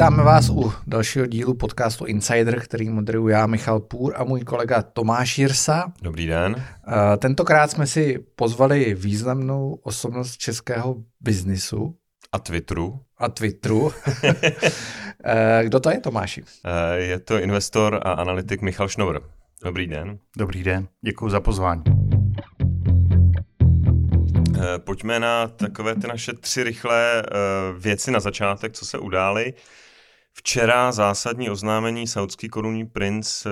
Vítáme vás u dalšího dílu podcastu Insider, který moderuju já, Michal Půr a můj kolega Tomáš Jirsa. Dobrý den. Tentokrát jsme si pozvali významnou osobnost českého biznisu. A Twitteru. A Twitteru. Kdo to je, Tomáši? Je to investor a analytik Michal Šnovr. Dobrý den. Dobrý den, děkuji za pozvání. Pojďme na takové ty naše tři rychlé věci na začátek, co se udály. Včera zásadní oznámení saudský korunní princ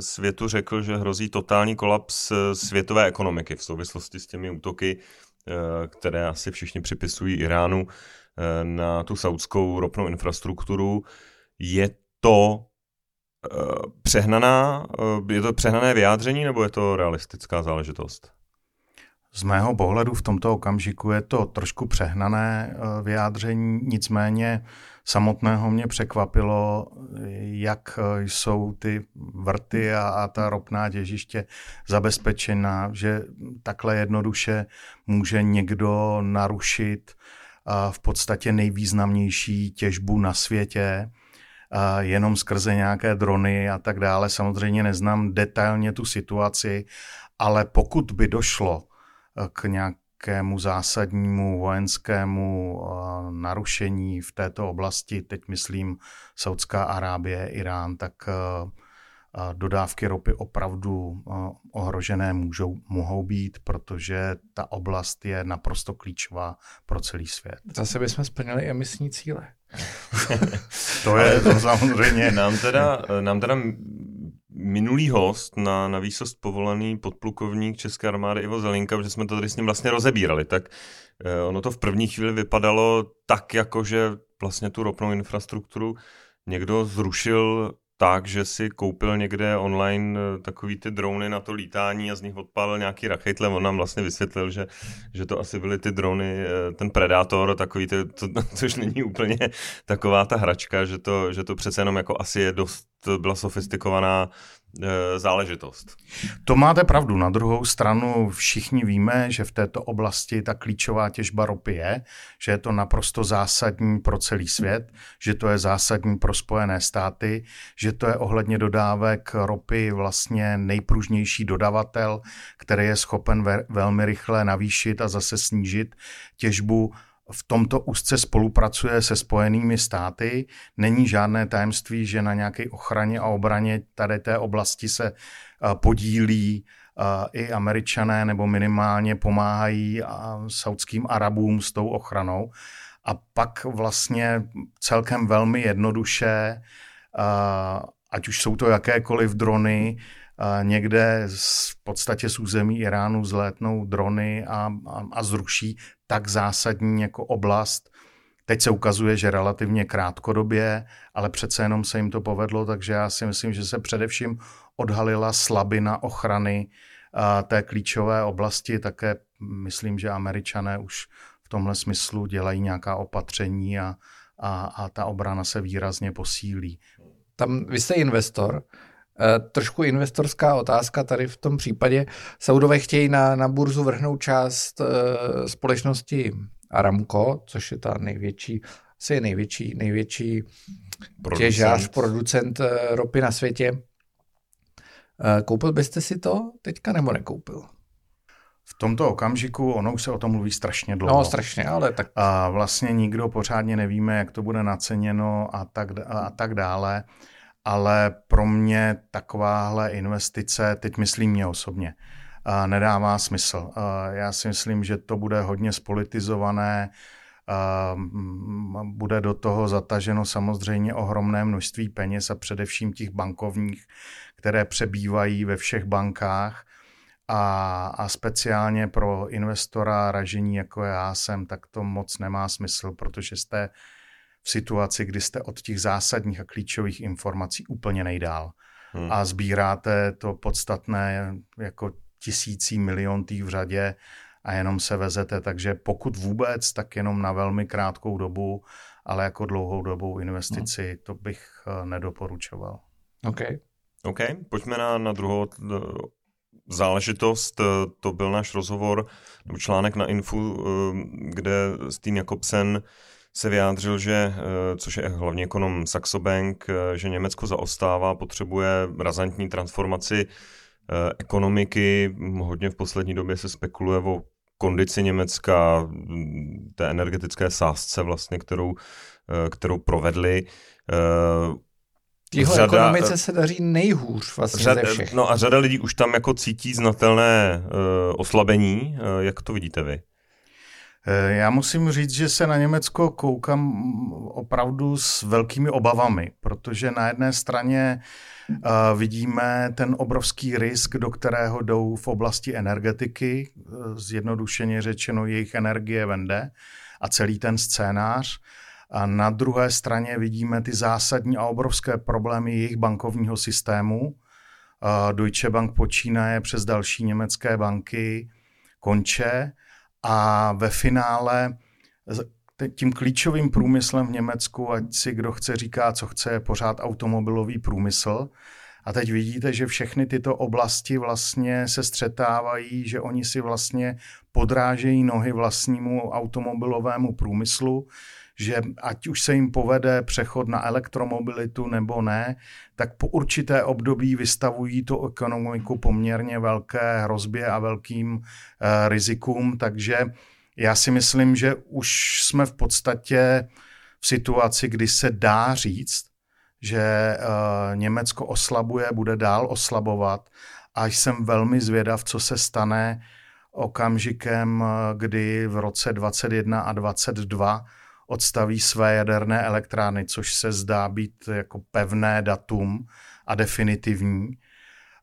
světu řekl, že hrozí totální kolaps světové ekonomiky v souvislosti s těmi útoky, které asi všichni připisují Iránu na tu saudskou ropnou infrastrukturu. Je to přehnaná, je to přehnané vyjádření nebo je to realistická záležitost? Z mého pohledu v tomto okamžiku je to trošku přehnané vyjádření, nicméně samotného mě překvapilo, jak jsou ty vrty a, a ta ropná těžiště zabezpečena, že takhle jednoduše může někdo narušit v podstatě nejvýznamnější těžbu na světě jenom skrze nějaké drony a tak dále. Samozřejmě neznám detailně tu situaci, ale pokud by došlo k nějakému zásadnímu vojenskému narušení v této oblasti, teď myslím Saudská Arábie, Irán, tak dodávky ropy opravdu ohrožené můžou, mohou být, protože ta oblast je naprosto klíčová pro celý svět. Zase bychom splnili emisní cíle. to je to samozřejmě. Nám teda, nám teda minulý host na, na výsost povolený podplukovník České armády Ivo Zelinka, že jsme to tady s ním vlastně rozebírali, tak eh, ono to v první chvíli vypadalo tak, jako že vlastně tu ropnou infrastrukturu někdo zrušil tak, že si koupil někde online eh, takový ty drony na to lítání a z nich odpálil nějaký rachejtle. On nám vlastně vysvětlil, že, že to asi byly ty drony, eh, ten Predator, takový ty, to, což není úplně taková ta hračka, že to, že to přece jenom jako asi je dost, byla sofistikovaná Eh, záležitost. To máte pravdu. Na druhou stranu všichni víme, že v této oblasti ta klíčová těžba ropy je, že je to naprosto zásadní pro celý svět, že to je zásadní pro Spojené státy, že to je ohledně dodávek ropy vlastně nejpružnější dodavatel, který je schopen ve, velmi rychle navýšit a zase snížit těžbu v tomto úzce spolupracuje se spojenými státy. Není žádné tajemství, že na nějaké ochraně a obraně tady té oblasti se eh, podílí eh, i američané nebo minimálně pomáhají eh, saudským Arabům s tou ochranou. A pak vlastně celkem velmi jednoduše, ať už jsou to jakékoliv drony, někde v podstatě z území Iránu zlétnou drony a, a, a zruší tak zásadní jako oblast. Teď se ukazuje, že relativně krátkodobě, ale přece jenom se jim to povedlo, takže já si myslím, že se především odhalila slabina ochrany té klíčové oblasti. Také myslím, že američané už v tomhle smyslu dělají nějaká opatření a, a, a ta obrana se výrazně posílí. Tam vy jste investor, trošku investorská otázka tady v tom případě. Saudové chtějí na, na burzu vrhnout část uh, společnosti Aramco, což je ta největší, asi je největší, největší producent. těžář, producent uh, ropy na světě. Uh, koupil byste si to teďka nebo nekoupil? V tomto okamžiku, ono už se o tom mluví strašně dlouho. No, strašně, ale tak... A vlastně nikdo pořádně nevíme, jak to bude naceněno a tak, a tak dále ale pro mě takováhle investice, teď myslím mě osobně, nedává smysl. Já si myslím, že to bude hodně spolitizované, bude do toho zataženo samozřejmě ohromné množství peněz a především těch bankovních, které přebývají ve všech bankách a, a speciálně pro investora ražení, jako já jsem, tak to moc nemá smysl, protože jste v situaci, kdy jste od těch zásadních a klíčových informací úplně nejdál. Hmm. A sbíráte to podstatné jako tisící miliontý v řadě a jenom se vezete. Takže pokud vůbec, tak jenom na velmi krátkou dobu, ale jako dlouhou dobou investici, hmm. to bych eh, nedoporučoval. OK. OK, pojďme na, na druhou eh, záležitost. Eh, to byl náš rozhovor nebo článek na Infu, kde s tím Jakobsen se vyjádřil, že, což je hlavně ekonom Saxo Bank, že Německo zaostává, potřebuje razantní transformaci ekonomiky. Hodně v poslední době se spekuluje o kondici Německa, té energetické sázce vlastně, kterou, kterou provedli. Jeho řada, ekonomice se daří nejhůř vlastně řada, ze všech. No a řada lidí už tam jako cítí znatelné uh, oslabení. Uh, jak to vidíte vy? Eh, já musím říct, že se na Německo koukám opravdu s velkými obavami, protože na jedné straně uh, vidíme ten obrovský risk, do kterého jdou v oblasti energetiky, zjednodušeně řečeno jejich energie vende a celý ten scénář. A na druhé straně vidíme ty zásadní a obrovské problémy jejich bankovního systému. Deutsche Bank počínaje přes další německé banky konče a ve finále tím klíčovým průmyslem v Německu, ať si kdo chce říká, co chce, je pořád automobilový průmysl. A teď vidíte, že všechny tyto oblasti vlastně se střetávají, že oni si vlastně podrážejí nohy vlastnímu automobilovému průmyslu, že ať už se jim povede přechod na elektromobilitu nebo ne, tak po určité období vystavují tu ekonomiku poměrně velké hrozbě a velkým eh, rizikům, takže já si myslím, že už jsme v podstatě v situaci, kdy se dá říct, že eh, Německo oslabuje, bude dál oslabovat. A jsem velmi zvědav, co se stane okamžikem, eh, kdy v roce 21 a 22 odstaví své jaderné elektrárny, což se zdá být jako pevné datum a definitivní,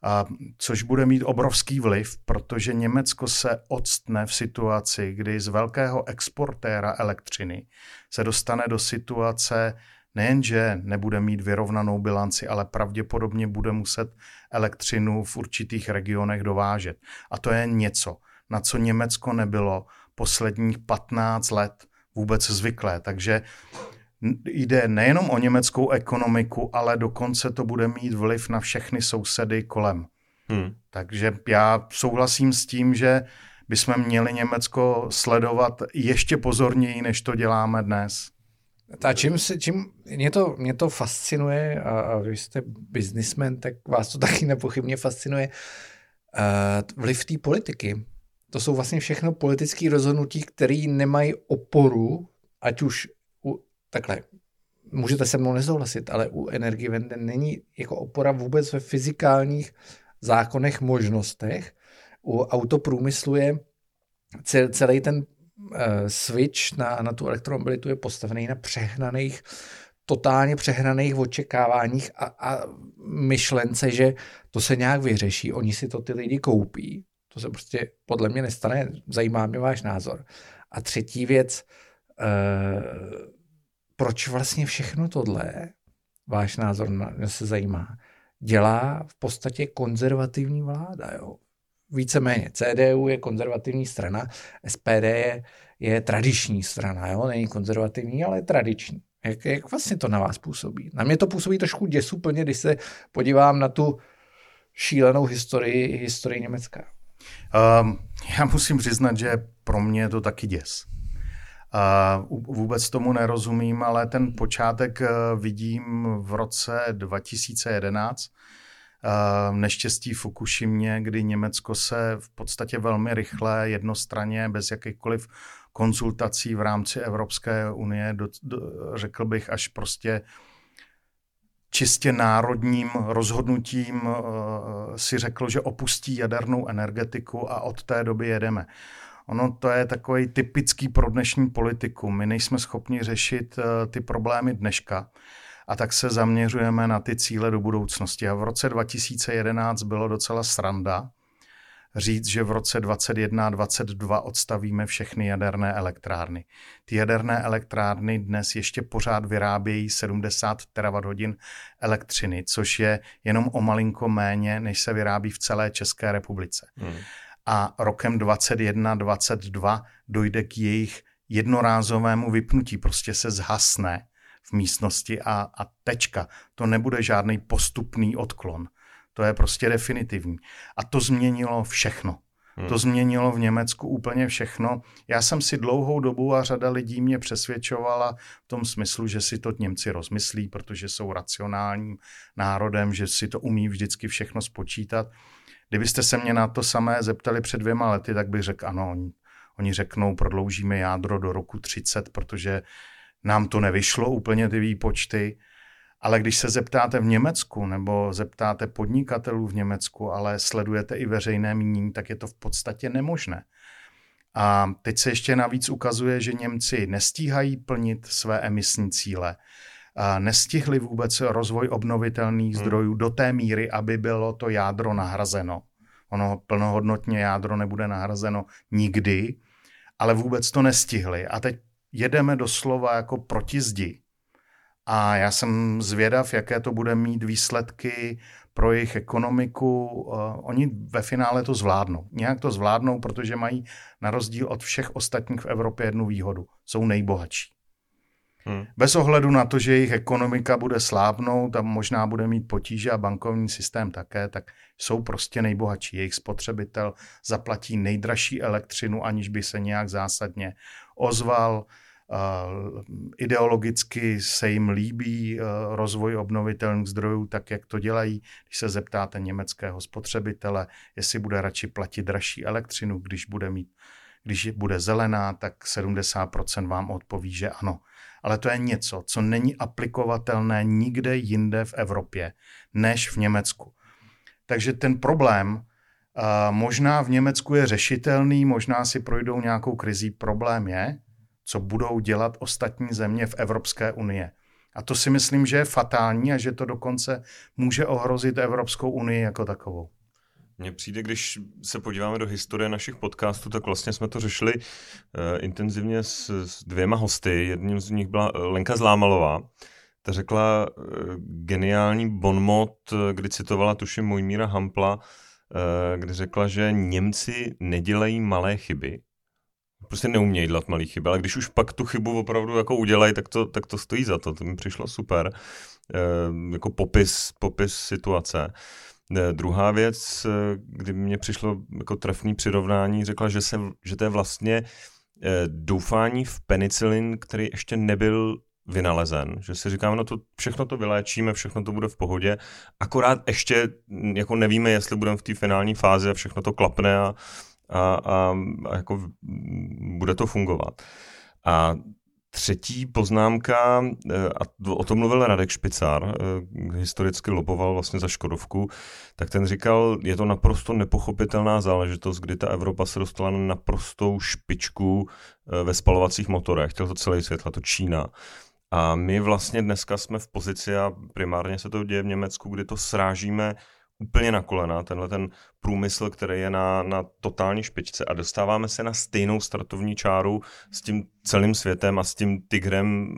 a což bude mít obrovský vliv, protože Německo se odstne v situaci, kdy z velkého exportéra elektřiny se dostane do situace, nejenže nebude mít vyrovnanou bilanci, ale pravděpodobně bude muset elektřinu v určitých regionech dovážet. A to je něco, na co Německo nebylo posledních 15 let vůbec zvyklé. Takže jde nejenom o německou ekonomiku, ale dokonce to bude mít vliv na všechny sousedy kolem. Hmm. Takže já souhlasím s tím, že bychom měli Německo sledovat ještě pozorněji, než to děláme dnes. A čím, se, čím mě, to, mě to fascinuje, a, a vy jste biznismen, tak vás to taky nepochybně fascinuje, uh, vliv té politiky. To jsou vlastně všechno politické rozhodnutí, které nemají oporu, ať už u, takhle, můžete se mnou nesouhlasit, ale u energie vende není jako opora vůbec ve fyzikálních zákonech, možnostech. U autoprůmyslu je celý ten uh, switch na, na tu elektromobilitu je postavený na přehnaných, totálně přehnaných očekáváních a, a myšlence, že to se nějak vyřeší, oni si to ty lidi koupí, to se prostě podle mě nestane. Zajímá mě váš názor. A třetí věc, eh, proč vlastně všechno tohle, váš názor mě se zajímá, dělá v podstatě konzervativní vláda. Jo? Víceméně. CDU je konzervativní strana, SPD je, je tradiční strana. Jo? Není konzervativní, ale je tradiční. Jak, jak vlastně to na vás působí? Na mě to působí trošku děsuplně, když se podívám na tu šílenou historii, historii Německa. Um, já musím přiznat, že pro mě je to taky děs. Uh, vůbec tomu nerozumím, ale ten počátek uh, vidím v roce 2011, uh, neštěstí Fukushimě, kdy Německo se v podstatě velmi rychle, jednostranně, bez jakýchkoliv konzultací v rámci Evropské unie, do, do, řekl bych, až prostě čistě národním rozhodnutím eh, si řekl, že opustí jadernou energetiku a od té doby jedeme. Ono to je takový typický pro dnešní politiku. My nejsme schopni řešit eh, ty problémy dneška a tak se zaměřujeme na ty cíle do budoucnosti. A v roce 2011 bylo docela sranda, říct, že v roce 2021 a 2022 odstavíme všechny jaderné elektrárny. Ty jaderné elektrárny dnes ještě pořád vyrábějí 70 terawatt hodin elektřiny, což je jenom o malinko méně, než se vyrábí v celé České republice. Hmm. A rokem 2021-2022 dojde k jejich jednorázovému vypnutí, prostě se zhasne v místnosti a, a tečka. To nebude žádný postupný odklon. To je prostě definitivní. A to změnilo všechno. Hmm. To změnilo v Německu úplně všechno. Já jsem si dlouhou dobu a řada lidí mě přesvědčovala v tom smyslu, že si to Němci rozmyslí, protože jsou racionálním národem, že si to umí vždycky všechno spočítat. Kdybyste se mě na to samé zeptali před dvěma lety, tak bych řekl ano, oni, oni řeknou, prodloužíme jádro do roku 30, protože nám to nevyšlo úplně ty výpočty. Ale když se zeptáte v Německu nebo zeptáte podnikatelů v Německu, ale sledujete i veřejné mínění, tak je to v podstatě nemožné. A teď se ještě navíc ukazuje, že Němci nestíhají plnit své emisní cíle. A nestihli vůbec rozvoj obnovitelných hmm. zdrojů do té míry, aby bylo to jádro nahrazeno. Ono plnohodnotně jádro nebude nahrazeno nikdy, ale vůbec to nestihli. A teď jedeme doslova jako proti zdi. A já jsem zvědav, jaké to bude mít výsledky pro jejich ekonomiku. Uh, oni ve finále to zvládnou. Nějak to zvládnou, protože mají na rozdíl od všech ostatních v Evropě jednu výhodu. Jsou nejbohatší. Hmm. Bez ohledu na to, že jejich ekonomika bude slábnout a možná bude mít potíže a bankovní systém také, tak jsou prostě nejbohatší. Jejich spotřebitel zaplatí nejdražší elektřinu, aniž by se nějak zásadně ozval. Ideologicky se jim líbí eh, rozvoj obnovitelných zdrojů, tak jak to dělají. Když se zeptáte německého spotřebitele, jestli bude radši platit dražší elektřinu, když bude mít když bude zelená, tak 70% vám odpoví, že ano. Ale to je něco, co není aplikovatelné nikde jinde v Evropě, než v Německu. Takže ten problém uh, možná v Německu je řešitelný, možná si projdou nějakou krizí. Problém je, co budou dělat ostatní země v Evropské unie. A to si myslím, že je fatální a že to dokonce může ohrozit Evropskou unii jako takovou. Mně přijde, když se podíváme do historie našich podcastů, tak vlastně jsme to řešili uh, intenzivně s, s dvěma hosty. Jedním z nich byla Lenka Zlámalová. Ta řekla uh, geniální bonmot, kdy citovala tuším Mojmíra Hampla, uh, kdy řekla, že Němci nedělají malé chyby, prostě neumějí dělat malý chyby, ale když už pak tu chybu opravdu jako udělají, tak to, tak to stojí za to. To mi přišlo super. E, jako popis, popis situace. E, druhá věc, kdy mě přišlo jako trefný přirovnání, řekla, že, se, že to je vlastně e, doufání v penicilin, který ještě nebyl vynalezen, že si říkáme, no to všechno to vyléčíme, všechno to bude v pohodě, akorát ještě jako nevíme, jestli budeme v té finální fázi a všechno to klapne a, a, a, a jako bude to fungovat. A Třetí poznámka, e, a o tom mluvil Radek Špicár, e, historicky loboval vlastně za Škodovku, tak ten říkal, je to naprosto nepochopitelná záležitost, kdy ta Evropa se dostala na naprostou špičku e, ve spalovacích motorech. Chtěl to celý svět, to Čína. A my vlastně dneska jsme v pozici, a primárně se to děje v Německu, kdy to srážíme úplně na kolena, tenhle ten průmysl, který je na, na totální špičce a dostáváme se na stejnou startovní čáru s tím celým světem a s tím tigrem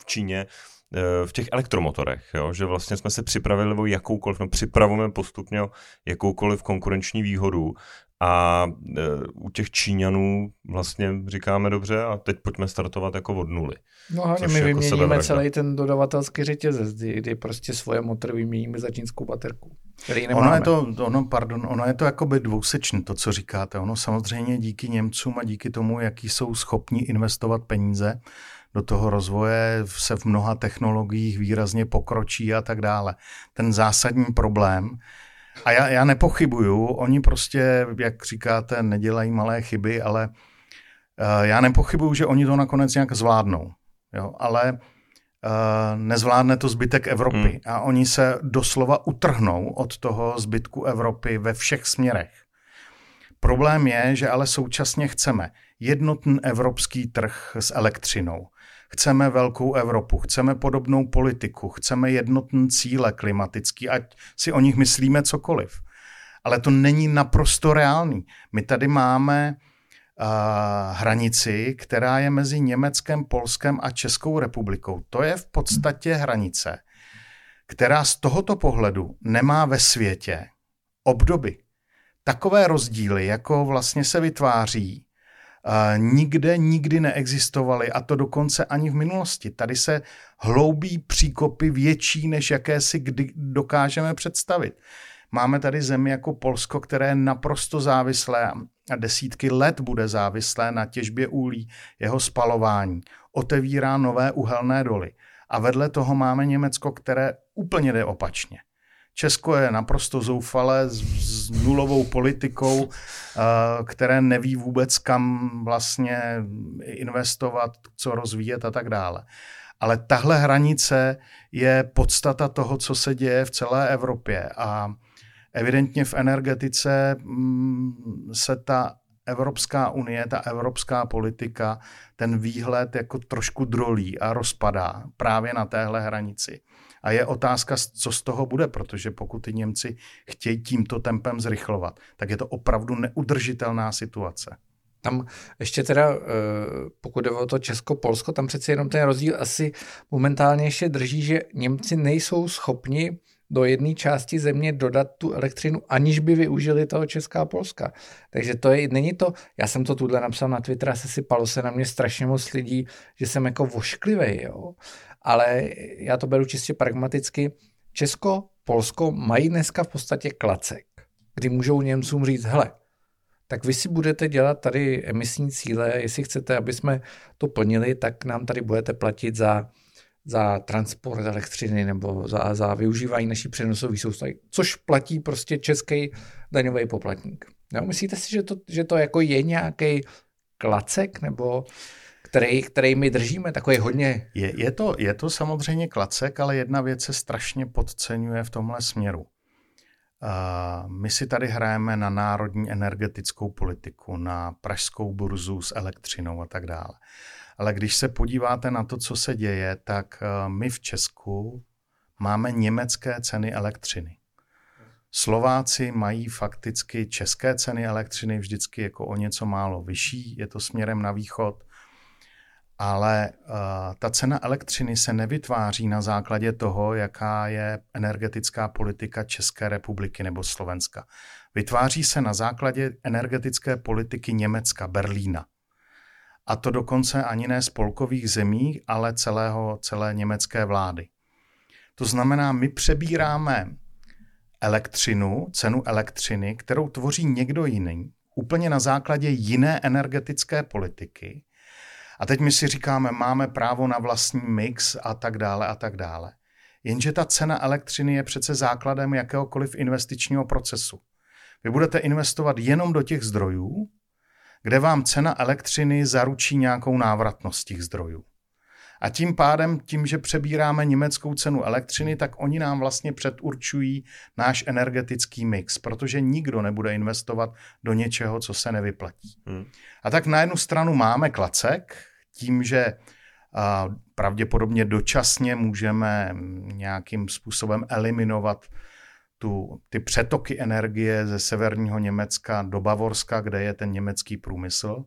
v Číně eh, v těch elektromotorech, jo? že vlastně jsme se připravili o jakoukoliv, no připravujeme postupně jakoukoliv konkurenční výhodu a e, u těch Číňanů vlastně říkáme dobře a teď pojďme startovat jako od nuly. No a my jako vyměníme celý ten dodavatelský řetězec, kdy, kdy prostě svoje motory vyměníme za čínskou baterku. Ono je to, ono, pardon, ono je to jakoby dvousečný, to, co říkáte. Ono samozřejmě díky Němcům a díky tomu, jaký jsou schopni investovat peníze do toho rozvoje, se v mnoha technologiích výrazně pokročí a tak dále. Ten zásadní problém a já, já nepochybuju, oni prostě, jak říkáte, nedělají malé chyby, ale uh, já nepochybuju, že oni to nakonec nějak zvládnou. Jo? Ale uh, nezvládne to zbytek Evropy. Hmm. A oni se doslova utrhnou od toho zbytku Evropy ve všech směrech. Problém je, že ale současně chceme jednotný evropský trh s elektřinou. Chceme velkou Evropu, chceme podobnou politiku, chceme jednotný cíle klimatický, ať si o nich myslíme cokoliv. Ale to není naprosto reálný. My tady máme uh, hranici, která je mezi Německem, Polskem a Českou republikou. To je v podstatě hranice, která z tohoto pohledu nemá ve světě obdoby. Takové rozdíly, jako vlastně se vytváří nikde nikdy neexistovaly a to dokonce ani v minulosti. Tady se hloubí příkopy větší, než jaké si kdy dokážeme představit. máme tady zemi jako Polsko, které je naprosto závislé a desítky let bude závislé na těžbě uhlí, jeho spalování, otevírá nové uhelné doly. A vedle toho máme Německo, které úplně jde opačně. Česko je naprosto zoufalé s, s nulovou politikou, uh, které neví vůbec kam vlastně investovat, co rozvíjet a tak dále. Ale tahle hranice je podstata toho, co se děje v celé Evropě a evidentně v energetice mm, se ta Evropská unie, ta evropská politika, ten výhled jako trošku drolí a rozpadá právě na téhle hranici. A je otázka, co z toho bude, protože pokud ty Němci chtějí tímto tempem zrychlovat, tak je to opravdu neudržitelná situace. Tam ještě teda, eh, pokud jde o to Česko-Polsko, tam přece jenom ten rozdíl asi momentálně ještě drží, že Němci nejsou schopni do jedné části země dodat tu elektřinu, aniž by využili toho Česká Polska. Takže to je, není to, já jsem to tuhle napsal na Twitter a se sypalo se na mě strašně moc lidí, že jsem jako vošklivý, jo. Ale já to beru čistě pragmaticky. Česko, Polsko mají dneska v podstatě klacek, kdy můžou Němcům říct, hele, tak vy si budete dělat tady emisní cíle, jestli chcete, aby jsme to plnili, tak nám tady budete platit za za transport elektřiny nebo za, za využívání naší přenosové soustavy, což platí prostě český daňový poplatník. Jo, myslíte si, že to, že to jako je nějaký klacek nebo který, který my držíme, takový hodně... Je, je, to, je to samozřejmě klacek, ale jedna věc se strašně podceňuje v tomhle směru. Uh, my si tady hrajeme na národní energetickou politiku, na pražskou burzu s elektřinou a tak dále. Ale když se podíváte na to, co se děje, tak eh, my v Česku máme německé ceny elektřiny. Slováci mají fakticky české ceny elektřiny vždycky jako o něco málo vyšší, je to směrem na východ, ale uh, ta cena elektřiny se nevytváří na základě toho, jaká je energetická politika České republiky nebo Slovenska. Vytváří se na základě energetické politiky Německa, Berlína a to dokonce ani ne spolkových zemí, ale celého, celé německé vlády. To znamená, my přebíráme elektřinu, cenu elektřiny, kterou tvoří někdo jiný, úplně na základě jiné energetické politiky. A teď my si říkáme, máme právo na vlastní mix a tak dále a tak dále. Jenže ta cena elektřiny je přece základem jakéhokoliv investičního procesu. Vy budete investovat jenom do těch zdrojů, kde vám cena elektřiny zaručí nějakou návratnost těch zdrojů. A tím pádem, tím, že přebíráme německou cenu elektřiny, tak oni nám vlastně předurčují náš energetický mix, protože nikdo nebude investovat do něčeho, co se nevyplatí. Hmm. A tak na jednu stranu máme klacek, tím, že a, pravděpodobně dočasně můžeme nějakým způsobem eliminovat tu, ty přetoky energie ze severního Německa do Bavorska, kde je ten německý průmysl.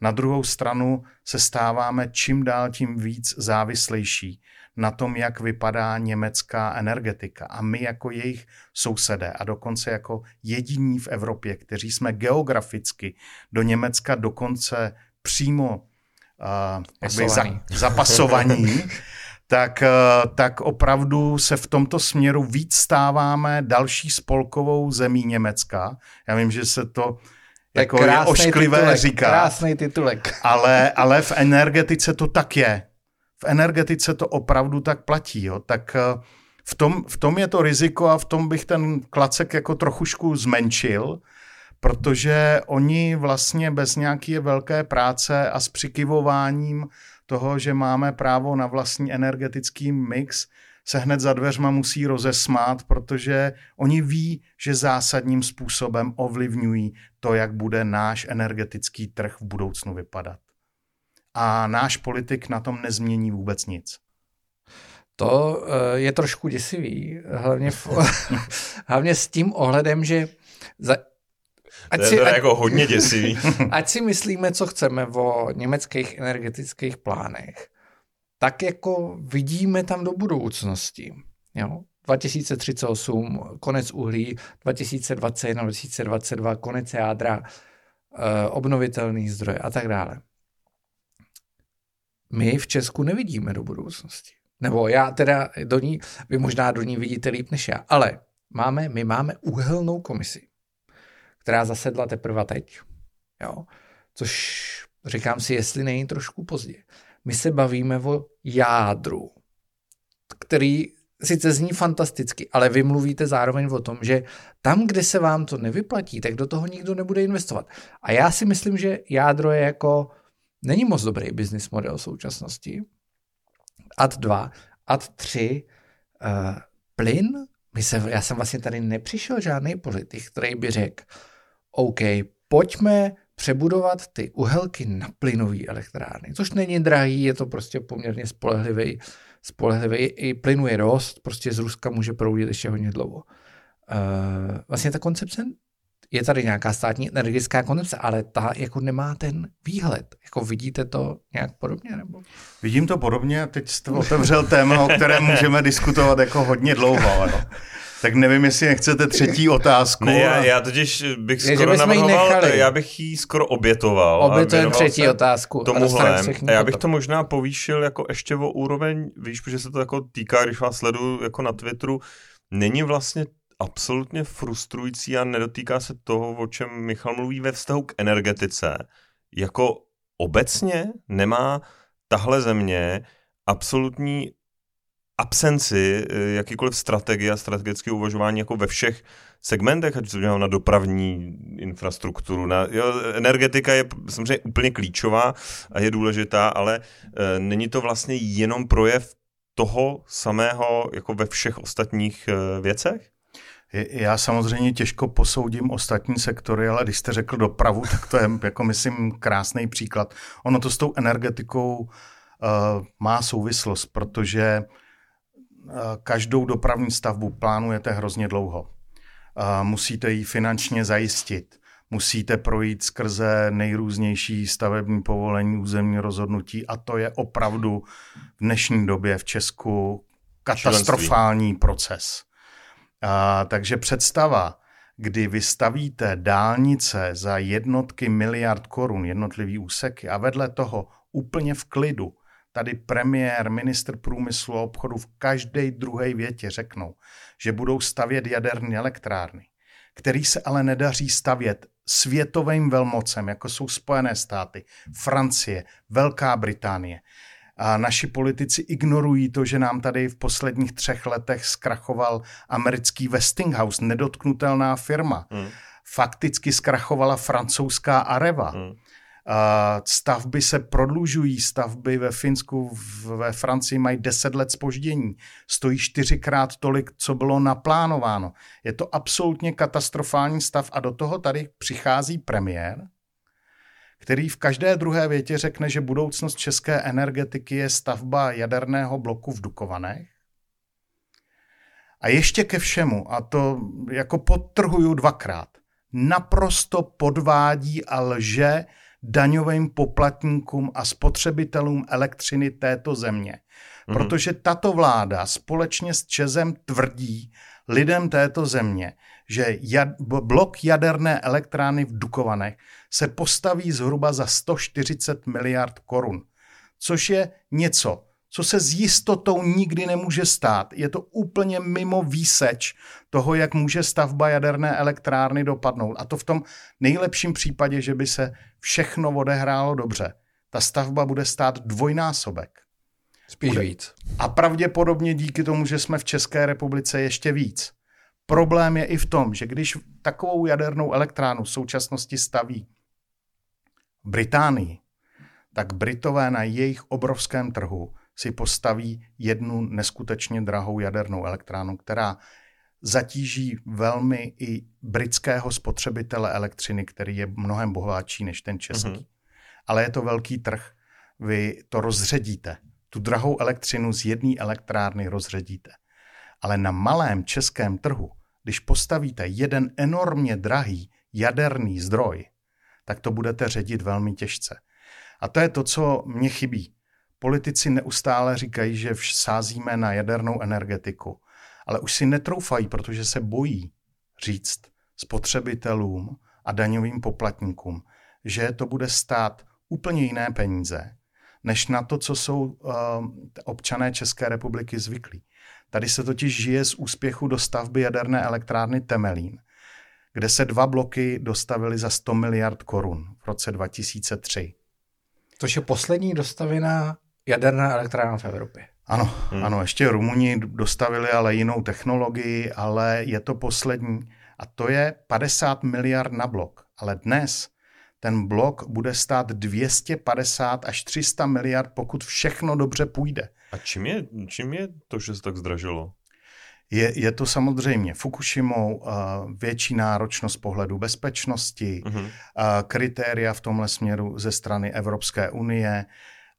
Na druhou stranu se stáváme čím dál tím víc závislejší na tom, jak vypadá německá energetika. A my jako jejich sousedé a dokonce jako jediní v Evropě, kteří jsme geograficky do Německa dokonce přímo uh, za, zapasovaní, tak, eh, tak opravdu se v tomto směru víc stáváme další spolkovou zemí Německa. Já vím, že se to jako je ošklivé titulek, říká. Krásný titulek. Ale, ale v energetice to tak je. V energetice to opravdu tak platí. Jo. Tak eh, v tom, v tom je to riziko a v tom bych ten klacek jako trochušku zmenšil, protože oni vlastně bez nějaké velké práce a s přikyvováním toho, že máme právo na vlastní energetický mix, se hned za dveřma musí rozesmát, protože oni ví, že zásadním způsobem ovlivňují to, jak bude náš energetický trh v budoucnu vypadat. A náš politik na tom nezmění vůbec nic. To eh, je trošku děsivý, hlavně, v, hlavně s tím ohledem, že za, Ať to je si, ať, jako hodně děsivý. ať si myslíme, co chceme o německých energetických plánech, tak jako vidíme tam do budoucnosti. Jo? 2038 konec uhlí, 2021, 2022 konec jádra, eh, obnovitelný zdroje a tak dále. My v Česku nevidíme do budoucnosti. Nebo já teda do ní, vy možná do ní vidíte líp než já, ale máme, my máme uhelnou komisi, která zasedla teprve teď, jo, což říkám si, jestli není trošku pozdě. My se bavíme o jádru, který sice zní fantasticky, ale vy mluvíte zároveň o tom, že tam, kde se vám to nevyplatí, tak do toho nikdo nebude investovat. A já si myslím, že jádro je jako, není moc dobrý business model současnosti. Ad 2, ad 3, uh, plyn, my se, já jsem vlastně tady nepřišel žádný politik, který by řekl, OK, pojďme přebudovat ty uhelky na plynové elektrárny, což není drahý, je to prostě poměrně spolehlivý, spolehlivý i plynu je dost, prostě z Ruska může proudit ještě hodně dlouho. Uh, vlastně ta koncepce, je tady nějaká státní energetická koncepce, ale ta jako nemá ten výhled. Jako vidíte to nějak podobně? Nebo? Vidím to podobně teď jste otevřel téma, o kterém můžeme diskutovat jako hodně dlouho. Jo. Tak nevím, jestli nechcete třetí otázku. Ne, já, já totiž bych je, skoro navrhoval, já bych ji skoro obětoval. Obětujeme třetí otázku. Tomuhle. A, a já bych to možná povýšil jako ještě o úroveň, víš, protože se to jako týká, když vás sleduju jako na Twitteru, není vlastně absolutně frustrující a nedotýká se toho, o čem Michal mluví ve vztahu k energetice. Jako obecně nemá tahle země absolutní absenci eh, jakýkoliv strategie a strategické uvažování jako ve všech segmentech, ať se na dopravní infrastrukturu. Na, jo, energetika je samozřejmě úplně klíčová a je důležitá, ale e, není to vlastně jenom projev toho samého jako ve všech ostatních e, věcech? Já samozřejmě těžko posoudím ostatní sektory, ale když jste řekl dopravu, tak to je, jako myslím, krásný příklad. Ono to s tou energetikou uh, má souvislost, protože každou dopravní stavbu plánujete hrozně dlouho. Musíte ji finančně zajistit. Musíte projít skrze nejrůznější stavební povolení, územní rozhodnutí a to je opravdu v dnešní době v Česku katastrofální Členství. proces. A, takže představa, kdy vystavíte dálnice za jednotky miliard korun, jednotlivý úseky a vedle toho úplně v klidu tady premiér, ministr průmyslu a obchodu v každé druhé větě řeknou, že budou stavět jaderné elektrárny, který se ale nedaří stavět světovým velmocem, jako jsou Spojené státy, Francie, Velká Británie. A naši politici ignorují to, že nám tady v posledních třech letech zkrachoval americký Westinghouse, nedotknutelná firma. Hmm. Fakticky zkrachovala francouzská Areva. Hmm Stavby se prodlužují, stavby ve Finsku, ve Francii mají 10 let spoždění, stojí čtyřikrát tolik, co bylo naplánováno. Je to absolutně katastrofální stav a do toho tady přichází premiér, který v každé druhé větě řekne, že budoucnost české energetiky je stavba jaderného bloku v Dukovanech. A ještě ke všemu, a to jako podtrhuju dvakrát, naprosto podvádí a lže daňovým poplatníkům a spotřebitelům elektřiny této země. Mm-hmm. Protože tato vláda společně s Čezem tvrdí lidem této země, že jad, blok jaderné elektrárny v Dukovanech se postaví zhruba za 140 miliard korun, což je něco, co se s jistotou nikdy nemůže stát. Je to úplně mimo výseč toho, jak může stavba jaderné elektrárny dopadnout. A to v tom nejlepším případě, že by se všechno odehrálo dobře. Ta stavba bude stát dvojnásobek. Spíš bude. víc. A pravděpodobně díky tomu, že jsme v České republice ještě víc. Problém je i v tom, že když takovou jadernou elektránu v současnosti staví Británii, tak Britové na jejich obrovském trhu si postaví jednu neskutečně drahou jadernou elektránu, která zatíží velmi i britského spotřebitele elektřiny, který je mnohem bohatší než ten český. Mm-hmm. Ale je to velký trh. Vy to rozředíte. Tu drahou elektřinu z jedné elektrárny rozředíte. Ale na malém českém trhu, když postavíte jeden enormně drahý jaderný zdroj, tak to budete ředit velmi těžce. A to je to, co mě chybí. Politici neustále říkají, že sázíme na jadernou energetiku, ale už si netroufají, protože se bojí říct spotřebitelům a daňovým poplatníkům, že to bude stát úplně jiné peníze, než na to, co jsou uh, občané České republiky zvyklí. Tady se totiž žije z úspěchu do stavby jaderné elektrárny Temelín, kde se dva bloky dostavily za 100 miliard korun v roce 2003. Což je poslední dostavená jaderná elektrárna v Evropě. Ano, hmm. ano, ještě Rumuni dostavili ale jinou technologii, ale je to poslední. A to je 50 miliard na blok. Ale dnes ten blok bude stát 250 až 300 miliard, pokud všechno dobře půjde. A čím je, čím je to, že se tak zdražilo? Je, je to samozřejmě Fukushimou, uh, větší náročnost pohledu bezpečnosti, uh-huh. uh, kritéria v tomhle směru ze strany Evropské unie,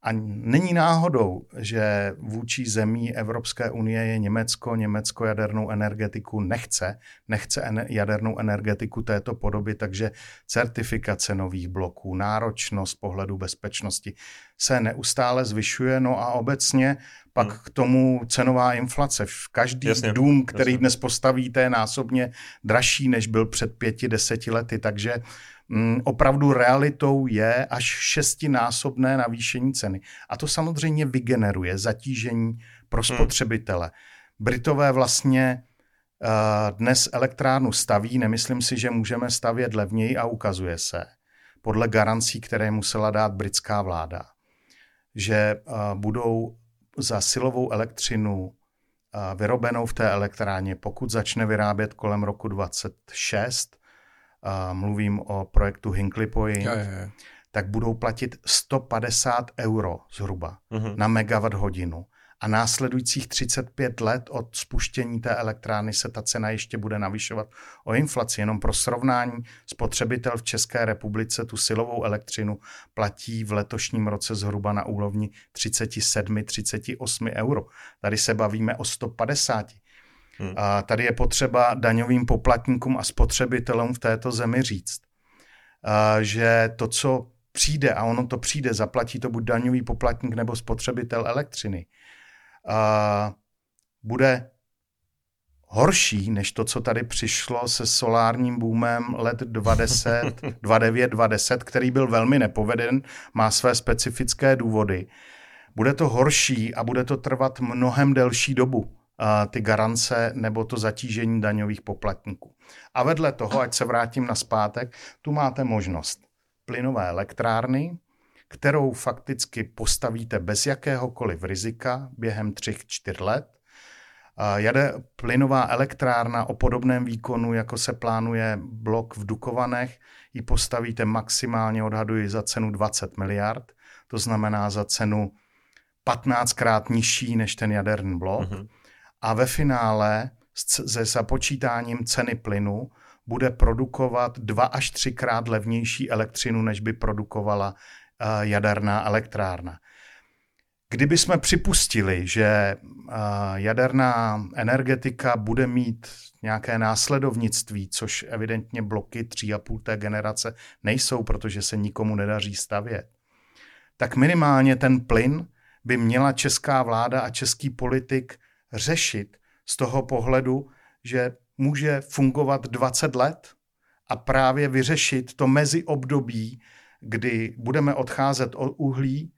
a není náhodou, že vůči zemí Evropské unie je Německo. Německo jadernou energetiku nechce, nechce jadernou energetiku této podoby, takže certifikace nových bloků, náročnost pohledu bezpečnosti se neustále zvyšuje. No a obecně pak hmm. k tomu cenová inflace. Každý jasně, dům, který jasně. dnes postavíte, je násobně dražší, než byl před pěti, deseti lety. Takže Mm, opravdu realitou je až šestinásobné navýšení ceny. A to samozřejmě vygeneruje zatížení pro hmm. spotřebitele. Britové vlastně uh, dnes elektrárnu staví, nemyslím si, že můžeme stavět levněji a ukazuje se, podle garancí, které musela dát britská vláda, že uh, budou za silovou elektřinu vyrobenou v té elektrárně, pokud začne vyrábět kolem roku 26, a mluvím o projektu Hinkley Point, je, je. tak budou platit 150 euro zhruba uh-huh. na megawatt hodinu. A následujících 35 let od spuštění té elektrárny se ta cena ještě bude navyšovat o inflaci. Jenom pro srovnání, spotřebitel v České republice tu silovou elektřinu platí v letošním roce zhruba na úrovni 37-38 euro. Tady se bavíme o 150. Hmm. A tady je potřeba daňovým poplatníkům a spotřebitelům v této zemi říct, že to, co přijde, a ono to přijde, zaplatí to buď daňový poplatník nebo spotřebitel elektřiny, bude horší než to, co tady přišlo se solárním boomem let 20, 29, 20, který byl velmi nepoveden, má své specifické důvody. Bude to horší a bude to trvat mnohem delší dobu ty garance nebo to zatížení daňových poplatníků. A vedle toho, ať se vrátím na zpátek, tu máte možnost plynové elektrárny, kterou fakticky postavíte bez jakéhokoliv rizika během 3-4 let. Jade plynová elektrárna o podobném výkonu, jako se plánuje blok v Dukovanech, ji postavíte maximálně, odhaduji, za cenu 20 miliard, to znamená za cenu 15krát nižší než ten jaderný blok. Mm-hmm a ve finále se započítáním ceny plynu bude produkovat dva až třikrát levnější elektřinu, než by produkovala jaderná elektrárna. Kdyby jsme připustili, že jaderná energetika bude mít nějaké následovnictví, což evidentně bloky 3,5 té generace nejsou, protože se nikomu nedaří stavět, tak minimálně ten plyn by měla česká vláda a český politik řešit z toho pohledu, že může fungovat 20 let a právě vyřešit to meziobdobí, kdy budeme odcházet od uhlí.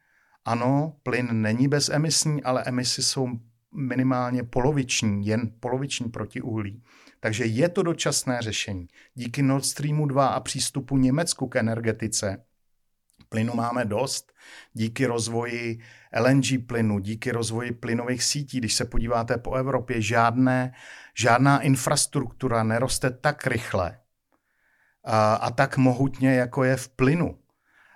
Ano, plyn není bezemisní, ale emisy jsou minimálně poloviční, jen poloviční proti uhlí. Takže je to dočasné řešení. Díky Nord Streamu 2 a přístupu Německu k energetice Plynu máme dost díky rozvoji LNG plynu, díky rozvoji plynových sítí. Když se podíváte po Evropě, žádné, žádná infrastruktura neroste tak rychle a, a tak mohutně, jako je v plynu.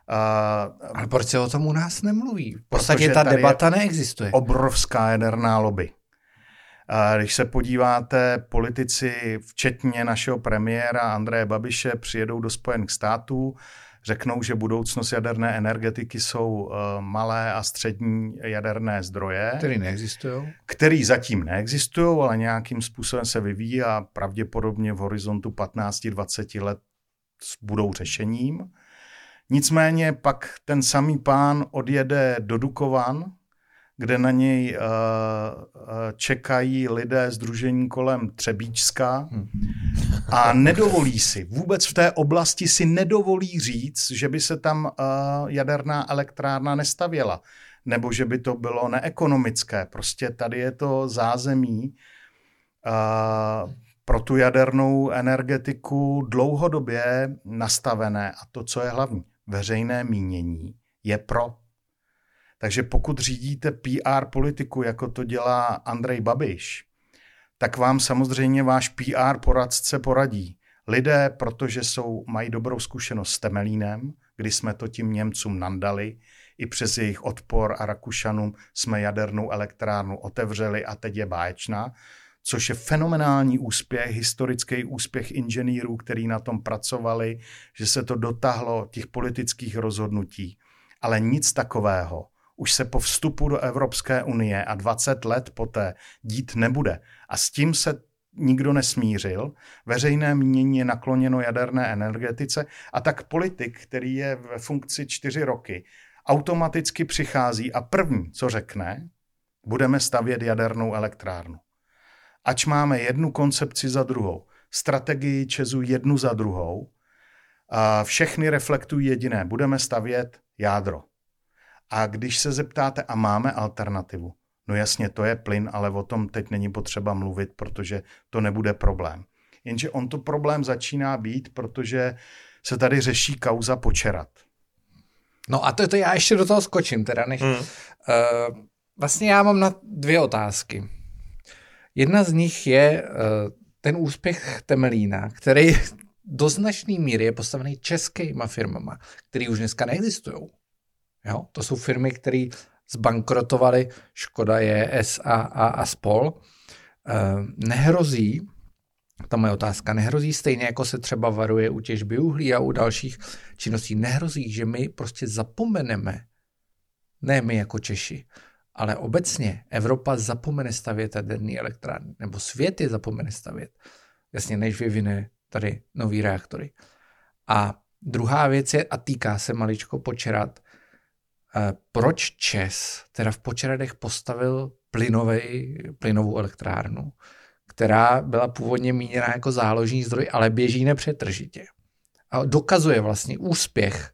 A, Ale proč se o tom u nás nemluví? V podstatě ta debata neexistuje. Obrovská jaderná lobby. A když se podíváte, politici, včetně našeho premiéra Andreje Babiše, přijedou do Spojených států, řeknou, že budoucnost jaderné energetiky jsou eh, malé a střední jaderné zdroje. Které neexistují. Které zatím neexistují, ale nějakým způsobem se vyvíjí a pravděpodobně v horizontu 15-20 let budou řešením. Nicméně pak ten samý pán odjede do Dukovan, kde na něj uh, čekají lidé združení kolem Třebíčska. A nedovolí si, vůbec v té oblasti si nedovolí říct, že by se tam uh, jaderná elektrárna nestavěla, nebo že by to bylo neekonomické. Prostě tady je to zázemí uh, pro tu jadernou energetiku dlouhodobě nastavené a to, co je hlavní, veřejné mínění je pro. Takže pokud řídíte PR politiku, jako to dělá Andrej Babiš, tak vám samozřejmě váš PR poradce poradí. Lidé, protože jsou, mají dobrou zkušenost s Temelínem, kdy jsme to tím Němcům nandali, i přes jejich odpor a Rakušanům jsme jadernou elektrárnu otevřeli a teď je báječná, což je fenomenální úspěch, historický úspěch inženýrů, který na tom pracovali, že se to dotáhlo těch politických rozhodnutí. Ale nic takového už se po vstupu do Evropské unie a 20 let poté dít nebude. A s tím se nikdo nesmířil. Veřejné mínění je nakloněno jaderné energetice a tak politik, který je ve funkci čtyři roky, automaticky přichází a první, co řekne, budeme stavět jadernou elektrárnu. Ač máme jednu koncepci za druhou, strategii Česu jednu za druhou, a všechny reflektují jediné, budeme stavět jádro. A když se zeptáte, a máme alternativu, no jasně, to je plyn, ale o tom teď není potřeba mluvit, protože to nebude problém. Jenže on to problém začíná být, protože se tady řeší kauza počerat. No a to, to já ještě do toho skočím, teda než... Hmm. Uh, vlastně já mám na dvě otázky. Jedna z nich je uh, ten úspěch Temelína, který do značné míry je postavený českýma firmama, které už dneska neexistují. Jo? To jsou firmy, které zbankrotovaly, Škoda je a, a spol. Uh, nehrozí, ta moje otázka, nehrozí stejně, jako se třeba varuje u těžby uhlí a u dalších činností, nehrozí, že my prostě zapomeneme, ne my jako Češi, ale obecně Evropa zapomene stavět jaderný elektrárny, nebo svět je zapomene stavět, jasně, než vyvine tady nový reaktory. A druhá věc je, a týká se maličko počerat, eh, proč Čes teda v počeradech postavil plynovej, plynovou elektrárnu, která byla původně míněna jako záložní zdroj, ale běží nepřetržitě. A dokazuje vlastně úspěch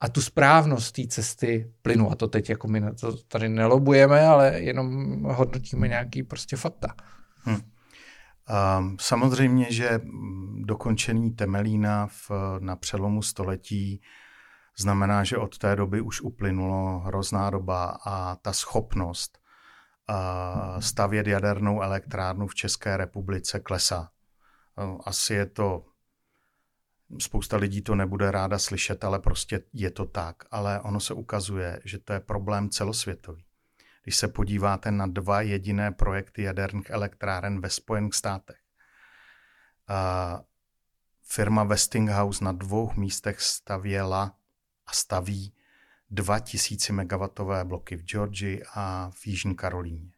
a tu správnost té cesty plynu. A to teď jako my to tady nelobujeme, ale jenom hodnotíme nějaký prostě fakta. Hmm. Samozřejmě, že dokončení Temelína v, na přelomu století znamená, že od té doby už uplynulo hrozná doba a ta schopnost uh, stavět jadernou elektrárnu v České republice klesá. Uh, asi je to Spousta lidí to nebude ráda slyšet, ale prostě je to tak. Ale ono se ukazuje, že to je problém celosvětový. Když se podíváte na dva jediné projekty jaderných elektráren ve Spojených státech, a firma Westinghouse na dvou místech stavěla a staví 2000 MW bloky v Georgii a v Jižní Karolíně.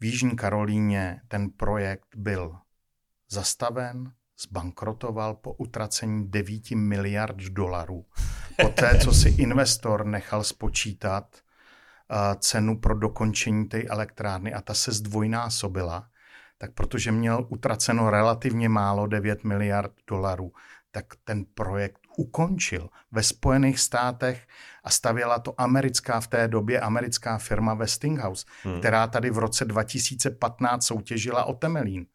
V Jižní Karolíně ten projekt byl zastaven, zbankrotoval po utracení 9 miliard dolarů. Poté, co si investor nechal spočítat uh, cenu pro dokončení té elektrárny a ta se zdvojnásobila, tak protože měl utraceno relativně málo 9 miliard dolarů, tak ten projekt ukončil ve Spojených státech a stavěla to americká v té době americká firma Westinghouse, hmm. která tady v roce 2015 soutěžila o Temelín.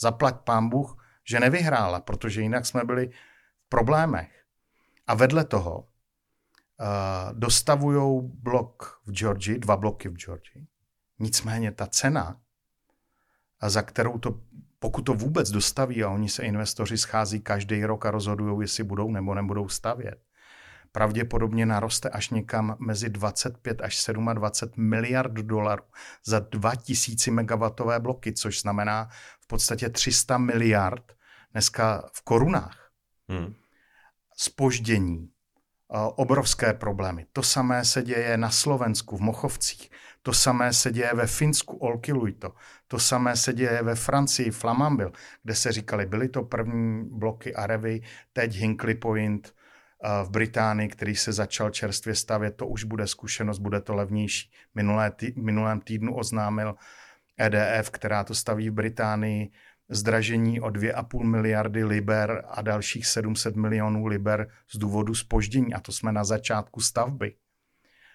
Zaplať pán Bůh, že nevyhrála, protože jinak jsme byli v problémech. A vedle toho uh, dostavují blok v Georgii, dva bloky v Georgii. Nicméně ta cena, a za kterou to, pokud to vůbec dostaví a oni se investoři schází každý rok a rozhodují, jestli budou nebo nebudou stavět, pravděpodobně naroste až někam mezi 25 až 27 miliard dolarů za 2000 megawatové bloky, což znamená v podstatě 300 miliard dneska v korunách. Hmm. Spoždění, obrovské problémy. To samé se děje na Slovensku, v Mochovcích. To samé se děje ve Finsku, Olkiluito. To samé se děje ve Francii, Flamanville, kde se říkali, byly to první bloky Arevy, teď Hinkley Point, v Británii, který se začal čerstvě stavět, to už bude zkušenost, bude to levnější. Minulé tý, minulém týdnu oznámil EDF, která to staví v Británii, zdražení o 2,5 miliardy liber a dalších 700 milionů liber z důvodu spoždění. A to jsme na začátku stavby.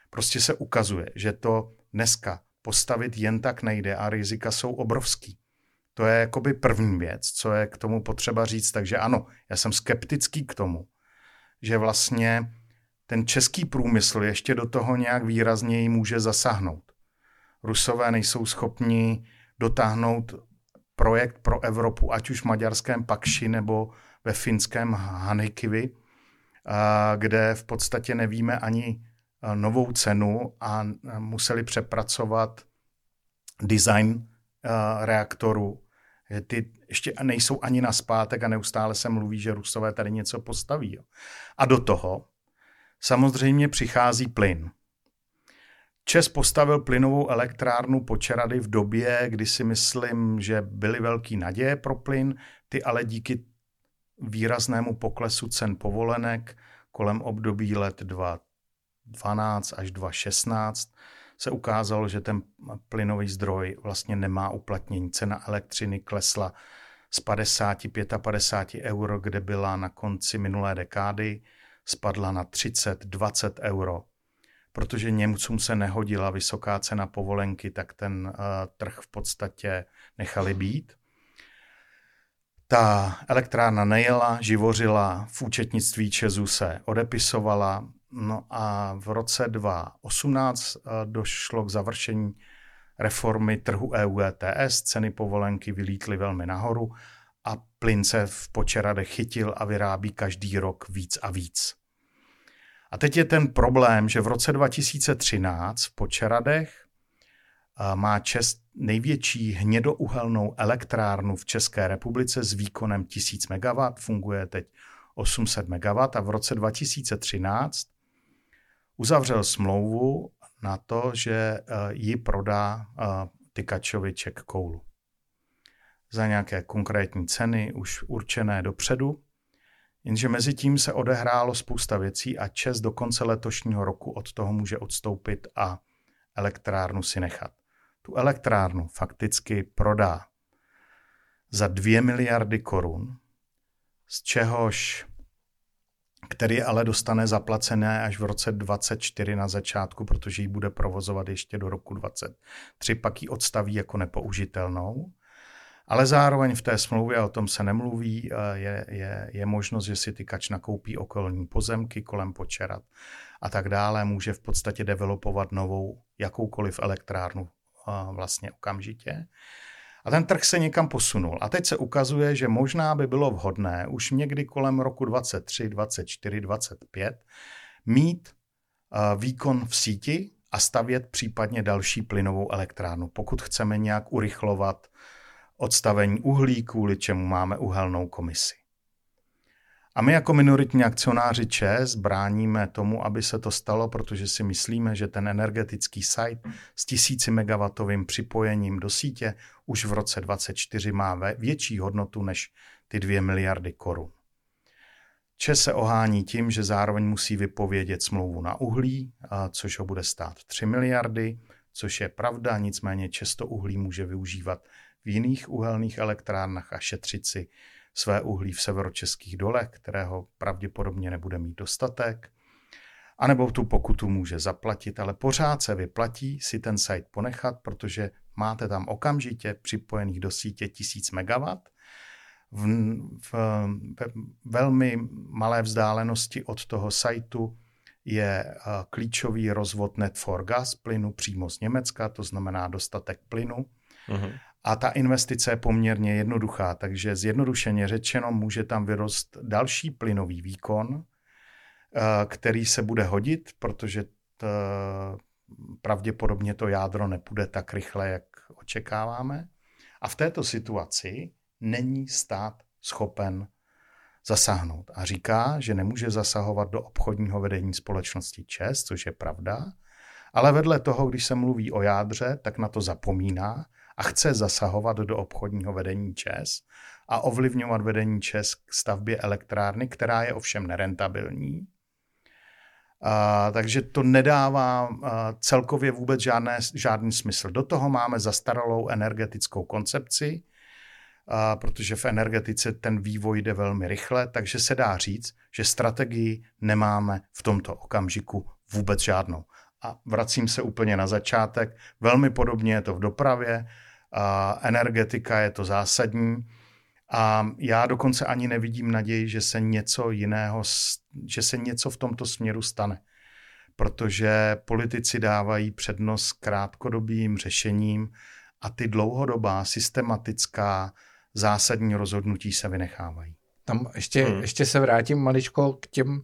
Prostě se ukazuje, že to dneska postavit jen tak nejde a rizika jsou obrovský. To je jakoby první věc, co je k tomu potřeba říct. Takže ano, já jsem skeptický k tomu, že vlastně ten český průmysl ještě do toho nějak výrazněji může zasáhnout. Rusové nejsou schopni dotáhnout projekt pro Evropu, ať už v maďarském Pakši nebo ve finském Hanikivi, kde v podstatě nevíme ani novou cenu a museli přepracovat design reaktoru. Ty ještě nejsou ani na zpátek a neustále se mluví, že Rusové tady něco postaví. A do toho samozřejmě přichází plyn. Čes postavil plynovou elektrárnu Počerady v době, kdy si myslím, že byly velký naděje pro plyn, ty ale díky výraznému poklesu cen povolenek kolem období let 2012 až 2016 se ukázalo, že ten plynový zdroj vlastně nemá uplatnění. Cena elektřiny klesla z 50, 55 euro, kde byla na konci minulé dekády, spadla na 30, 20 euro protože Němcům se nehodila vysoká cena povolenky, tak ten uh, trh v podstatě nechali být. Ta elektrárna nejela, živořila, v účetnictví Česu se odepisovala, no a v roce 2018 uh, eh, došlo k završení reformy trhu EU ETS, ceny povolenky vylítly velmi nahoru a plyn se v počeradech chytil a vyrábí každý rok víc a víc. A teď je ten problém, že v roce 2013 v Počeradech má Čes největší hnědouhelnou elektrárnu v České republice s výkonem 1000 MW, funguje teď 800 MW a v roce 2013 uzavřel smlouvu na to, že ji prodá Tykačovi Czech Koulu. Za nějaké konkrétní ceny už určené dopředu Jenže mezi tím se odehrálo spousta věcí a Čes do konce letošního roku od toho může odstoupit a elektrárnu si nechat. Tu elektrárnu fakticky prodá za 2 miliardy korun, z čehož který ale dostane zaplacené až v roce 24 na začátku, protože ji bude provozovat ještě do roku 23, pak ji odstaví jako nepoužitelnou ale zároveň v té smlouvě, o tom se nemluví, eh, je, je, je možnost, že si tykač nakoupí okolní pozemky kolem počerat a tak dále. Může v podstatě developovat novou jakoukoliv elektrárnu eh, vlastně okamžitě. A ten trh se někam posunul. A teď se ukazuje, že možná by bylo vhodné už někdy kolem roku 23, 24, 25 mít eh, výkon v síti a stavět případně další plynovou elektrárnu, pokud chceme nějak urychlovat odstavení uhlí, kvůli čemu máme uhelnou komisi. A my jako minoritní akcionáři ČES bráníme tomu, aby se to stalo, protože si myslíme, že ten energetický site s tisíci megawatovým připojením do sítě už v roce 2024 má větší hodnotu než ty 2 miliardy korun. ČES se ohání tím, že zároveň musí vypovědět smlouvu na uhlí, což ho bude stát 3 miliardy, což je pravda, nicméně často uhlí může využívat v jiných uhelných elektrárnách a šetřit si své uhlí v severočeských dolech, kterého pravděpodobně nebude mít dostatek. A nebo tu pokutu může zaplatit, ale pořád se vyplatí si ten site ponechat, protože máte tam okamžitě připojených do sítě 1000 MW. V, v, v velmi malé vzdálenosti od toho sajtu je eh, klíčový rozvod Net for Gas plynu přímo z Německa, to znamená dostatek plynu. Uh-huh. A ta investice je poměrně jednoduchá, takže zjednodušeně řečeno může tam vyrost další plynový výkon, eh, který se bude hodit, protože to, pravděpodobně to jádro nepůjde tak rychle, jak očekáváme. A v této situaci není stát schopen zasáhnout. A říká, že nemůže zasahovat do obchodního vedení společnosti ČES, což je pravda, ale vedle toho, když se mluví o jádře, tak na to zapomíná a chce zasahovat do obchodního vedení ČES a ovlivňovat vedení ČES k stavbě elektrárny, která je ovšem nerentabilní. A, takže to nedává a, celkově vůbec žádné, žádný smysl. Do toho máme zastaralou energetickou koncepci, a, protože v energetice ten vývoj jde velmi rychle, takže se dá říct, že strategii nemáme v tomto okamžiku vůbec žádnou. A vracím se úplně na začátek. Velmi podobně je to v dopravě. A energetika je to zásadní. A já dokonce ani nevidím naději, že se něco jiného, že se něco v tomto směru stane. Protože politici dávají přednost krátkodobým řešením a ty dlouhodobá, systematická, zásadní rozhodnutí se vynechávají. Tam ještě, hmm. ještě se vrátím maličko k těm,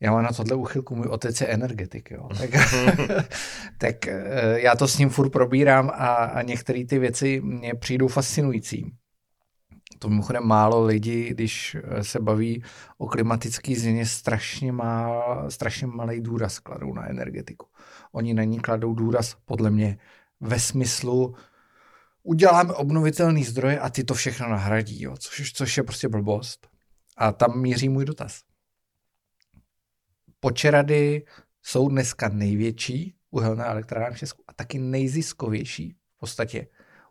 já mám na tohle uchylku, můj otec je energetik, jo. Tak, tak eh, já to s ním furt probírám a, a některé ty věci mě přijdou fascinující. To mimochodem málo lidí, když eh, se baví o klimatické změně, strašně, má, strašně malý důraz kladou na energetiku. Oni na ní kladou důraz, podle mě, ve smyslu, uděláme obnovitelný zdroje a ty to všechno nahradí, jo, což, což je prostě blbost. A tam míří můj dotaz. Počerady jsou dneska největší uhelná elektrárna v Česku a taky nejziskovější v podstatě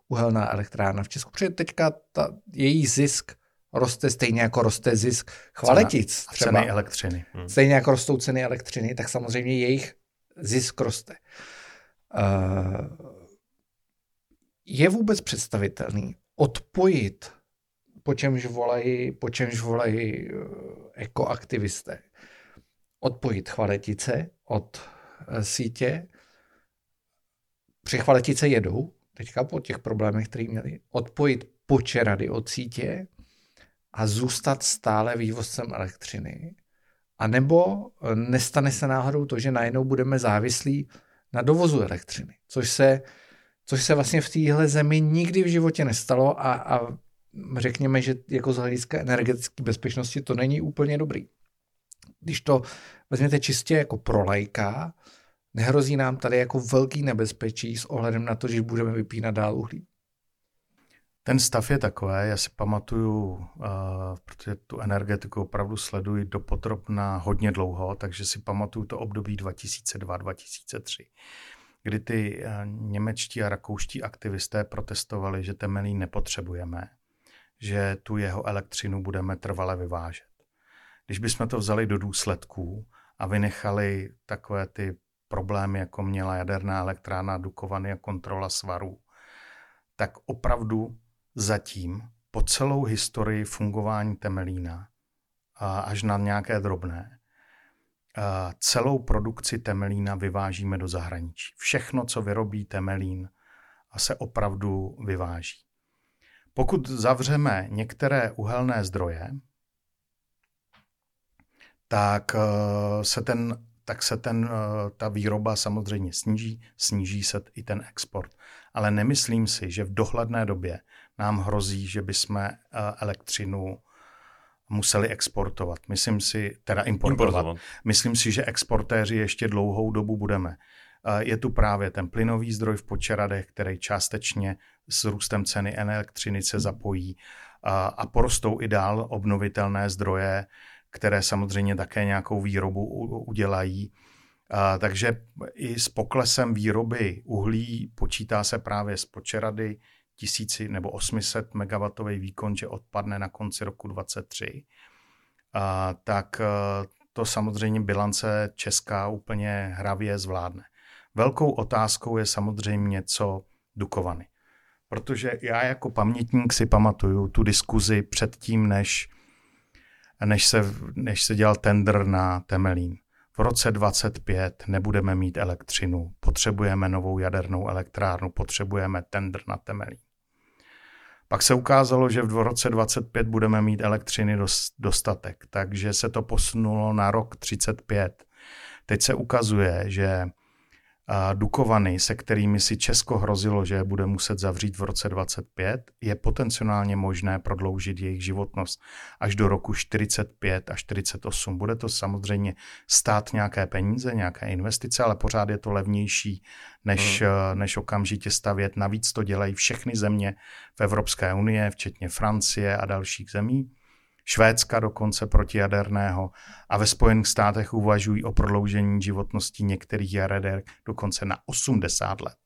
uhelná elektrárna v Česku, protože teďka ta, její zisk roste stejně jako roste zisk chvaletic. Cena, třeba. Ceny elektřiny. Hmm. Stejně jako rostou ceny elektřiny, tak samozřejmě jejich zisk roste. Uh, je vůbec představitelný odpojit, po čemž volají, po čemž volají uh, ekoaktivisté, odpojit chvaletice od uh, sítě. Při chvaletice jedou, teďka po těch problémech, které měli, odpojit počerady od sítě a zůstat stále vývozcem elektřiny. A nebo eh, nestane se náhodou to, že najednou budeme závislí na dovozu elektřiny, což se, což se vlastně v téhle zemi nikdy v životě nestalo a, a řekněme, že jako z hlediska energetické bezpečnosti to není úplně dobrý. Když to vezměte čistě jako pro lajka, Nehrozí nám tady jako velký nebezpečí s ohledem na to, že budeme vypínat dál uhlí? Ten stav je takový, já si pamatuju, uh, protože tu energetiku opravdu sleduji do potropna hodně dlouho, takže si pamatuju to období 2002-2003, kdy ty uh, němečtí a rakouští aktivisté protestovali, že Temelín nepotřebujeme, že tu jeho elektřinu budeme trvale vyvážet. Když bychom to vzali do důsledků a vynechali takové ty problémy, jako měla jaderná elektrárna Dukovany a kontrola svarů, tak opravdu zatím po celou historii fungování Temelína až na nějaké drobné, celou produkci Temelína vyvážíme do zahraničí. Všechno, co vyrobí Temelín, se opravdu vyváží. Pokud zavřeme některé uhelné zdroje, tak e, se ten tak se ten, eh, ta výroba samozřejmě sníží, sníží se i ten export. Ale nemyslím si, že v dohledné době nám hrozí, že bychom eh, elektřinu museli exportovat. Myslím si, teda importovat. importovat. Myslím si, že exportéři ještě dlouhou dobu budeme. Eh, je tu právě ten plynový zdroj v Počeradech, který částečně s růstem ceny elektřiny se zapojí a porostou i dál obnovitelné zdroje, které samozřejmě také nějakou výrobu udělají. Takže i s poklesem výroby uhlí počítá se právě z počerady tisíci nebo 800 MW výkon, že odpadne na konci roku 2023. A, tak to samozřejmě bilance česká úplně hravě zvládne. Velkou otázkou je samozřejmě, co Dukovany. Protože já jako pamětník si pamatuju tu diskuzi předtím, než než se, než se dělal tender na Temelín. V roce 25 nebudeme mít elektřinu, potřebujeme novou jadernou elektrárnu, potřebujeme tender na Temelín. Pak se ukázalo, že v roce 25 budeme mít elektřiny dostatek, takže se to posunulo na rok 35. Teď se ukazuje, že Dukovany, se kterými si Česko hrozilo, že je bude muset zavřít v roce 25, je potenciálně možné prodloužit jejich životnost až do roku 45 a 48. Bude to samozřejmě stát nějaké peníze, nějaké investice, ale pořád je to levnější, než, hmm. než okamžitě stavět. Navíc to dělají všechny země v Evropské unie, včetně Francie a dalších zemí. Švédska dokonce protijaderného a ve Spojených státech uvažují o prodloužení životnosti některých jader dokonce na 80 let.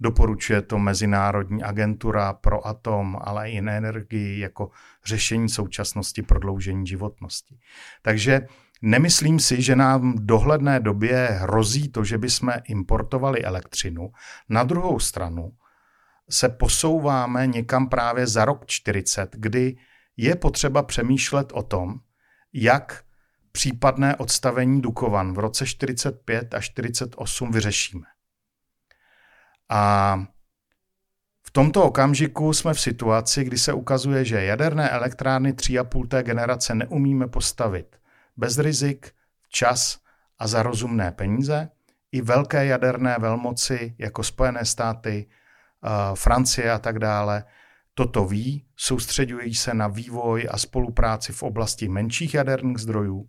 Doporučuje to Mezinárodní agentura pro atom, ale i energii jako řešení současnosti prodloužení životnosti. Takže Nemyslím si, že nám v dohledné době hrozí to, že bychom importovali elektřinu. Na druhou stranu se posouváme někam právě za rok 40, kdy je potřeba přemýšlet o tom, jak případné odstavení Dukovan v roce 45 a 48 vyřešíme. A v tomto okamžiku jsme v situaci, kdy se ukazuje, že jaderné elektrárny 3,5 té generace neumíme postavit bez rizik, včas a za rozumné peníze. I velké jaderné velmoci jako Spojené státy, eh, Francie a tak dále toto ví, soustředují se na vývoj a spolupráci v oblasti menších jaderných zdrojů